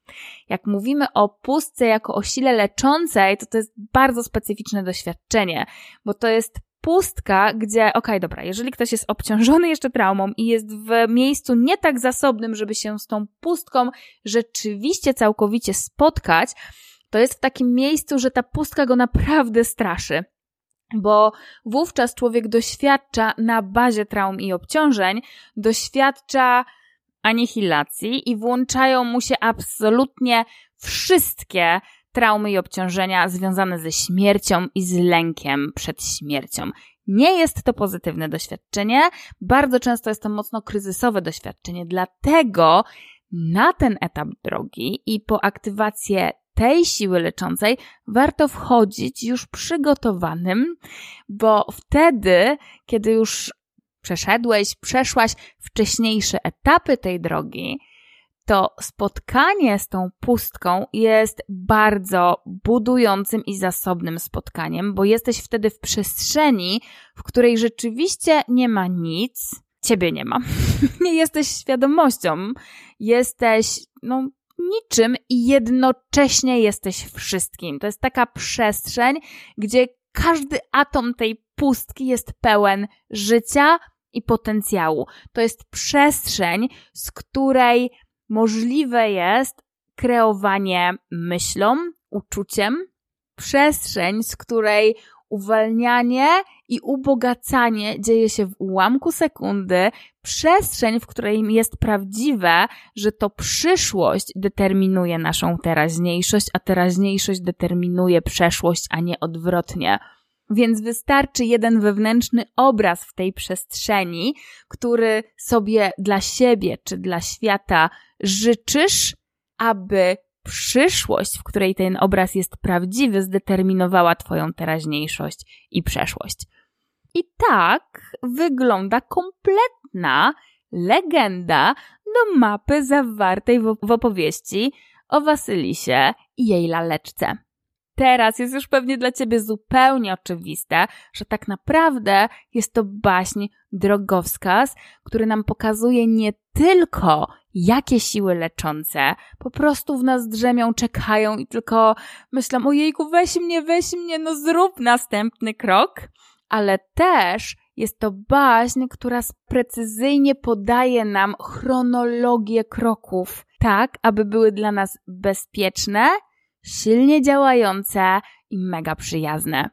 Jak mówimy o pustce jako o sile leczącej, to to jest bardzo specyficzne doświadczenie, bo to jest pustka, gdzie, okej, okay, dobra, jeżeli ktoś jest obciążony jeszcze traumą i jest w miejscu nie tak zasobnym, żeby się z tą pustką rzeczywiście całkowicie spotkać, to jest w takim miejscu, że ta pustka go naprawdę straszy. Bo wówczas człowiek doświadcza na bazie traum i obciążeń, doświadcza anihilacji i włączają mu się absolutnie wszystkie traumy i obciążenia związane ze śmiercią i z lękiem przed śmiercią. Nie jest to pozytywne doświadczenie, bardzo często jest to mocno kryzysowe doświadczenie, dlatego na ten etap drogi i po aktywację tej siły leczącej warto wchodzić już przygotowanym, bo wtedy, kiedy już przeszedłeś, przeszłaś wcześniejsze etapy tej drogi, to spotkanie z tą pustką jest bardzo budującym i zasobnym spotkaniem, bo jesteś wtedy w przestrzeni, w której rzeczywiście nie ma nic, ciebie nie ma. nie jesteś świadomością, jesteś no, niczym i jednocześnie jesteś wszystkim. To jest taka przestrzeń, gdzie każdy atom tej pustki jest pełen życia i potencjału. To jest przestrzeń, z której możliwe jest kreowanie myślą, uczuciem, przestrzeń, z której uwalnianie i ubogacanie dzieje się w ułamku sekundy, przestrzeń, w której jest prawdziwe, że to przyszłość determinuje naszą teraźniejszość, a teraźniejszość determinuje przeszłość, a nie odwrotnie. Więc wystarczy jeden wewnętrzny obraz w tej przestrzeni, który sobie dla siebie czy dla świata życzysz, aby przyszłość, w której ten obraz jest prawdziwy, zdeterminowała Twoją teraźniejszość i przeszłość. I tak wygląda kompletna legenda do mapy zawartej w opowieści o Wasylisie i jej laleczce. Teraz jest już pewnie dla ciebie zupełnie oczywiste, że tak naprawdę jest to baśń drogowskaz, który nam pokazuje nie tylko jakie siły leczące po prostu w nas drzemią, czekają i tylko myślą, ojejku, weź mnie, weź mnie, no zrób następny krok, ale też jest to baśń, która precyzyjnie podaje nam chronologię kroków, tak aby były dla nas bezpieczne, silnie działające i mega przyjazne.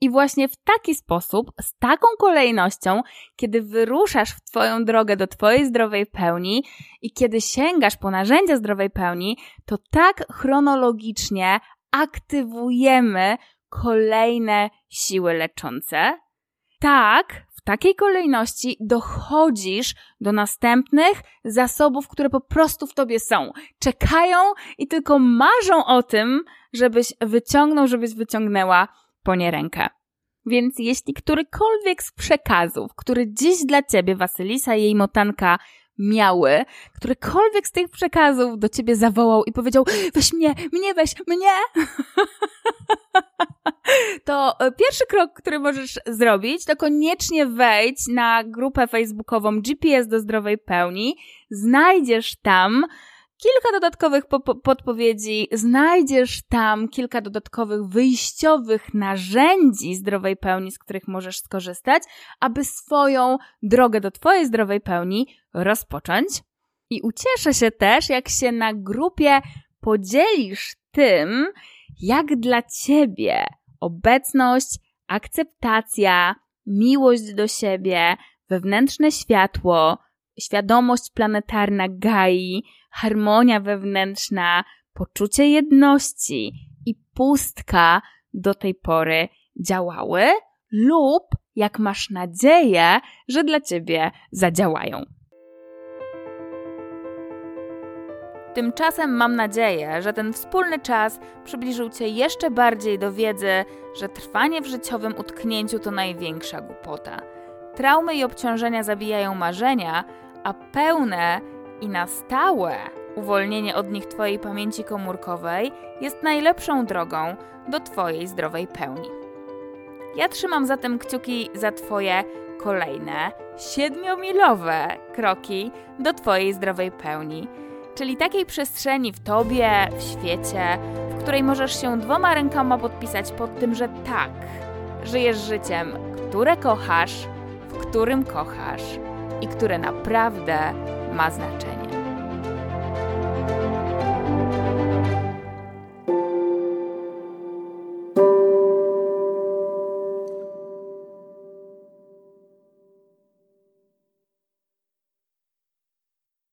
I właśnie w taki sposób, z taką kolejnością, kiedy wyruszasz w Twoją drogę do Twojej zdrowej pełni i kiedy sięgasz po narzędzia zdrowej pełni, to tak chronologicznie aktywujemy kolejne siły leczące. Tak, w takiej kolejności dochodzisz do następnych zasobów, które po prostu w tobie są. Czekają i tylko marzą o tym, żebyś wyciągnął, żebyś wyciągnęła po nie rękę. Więc jeśli którykolwiek z przekazów, który dziś dla ciebie Wasylisa i jej motanka miały, którykolwiek z tych przekazów do ciebie zawołał i powiedział: Weź mnie, mnie weź, mnie! to e, pierwszy krok, który możesz zrobić, to koniecznie wejdź na grupę facebookową GPS do zdrowej pełni. Znajdziesz tam kilka dodatkowych podpowiedzi, znajdziesz tam kilka dodatkowych wyjściowych narzędzi zdrowej pełni, z których możesz skorzystać, aby swoją drogę do Twojej zdrowej pełni rozpocząć. I ucieszę się też, jak się na grupie podzielisz tym, jak dla Ciebie obecność, akceptacja, miłość do siebie, wewnętrzne światło, świadomość planetarna Gai, harmonia wewnętrzna, poczucie jedności i pustka do tej pory działały, lub jak masz nadzieję, że dla ciebie zadziałają. Tymczasem mam nadzieję, że ten wspólny czas przybliżył Cię jeszcze bardziej do wiedzy, że trwanie w życiowym utknięciu to największa głupota. Traumy i obciążenia zabijają marzenia, a pełne i na stałe uwolnienie od nich Twojej pamięci komórkowej jest najlepszą drogą do Twojej zdrowej pełni. Ja trzymam zatem kciuki za Twoje kolejne siedmiomilowe kroki do Twojej zdrowej pełni czyli takiej przestrzeni w tobie, w świecie, w której możesz się dwoma rękoma podpisać pod tym, że tak, żyjesz życiem, które kochasz, w którym kochasz i które naprawdę ma znaczenie.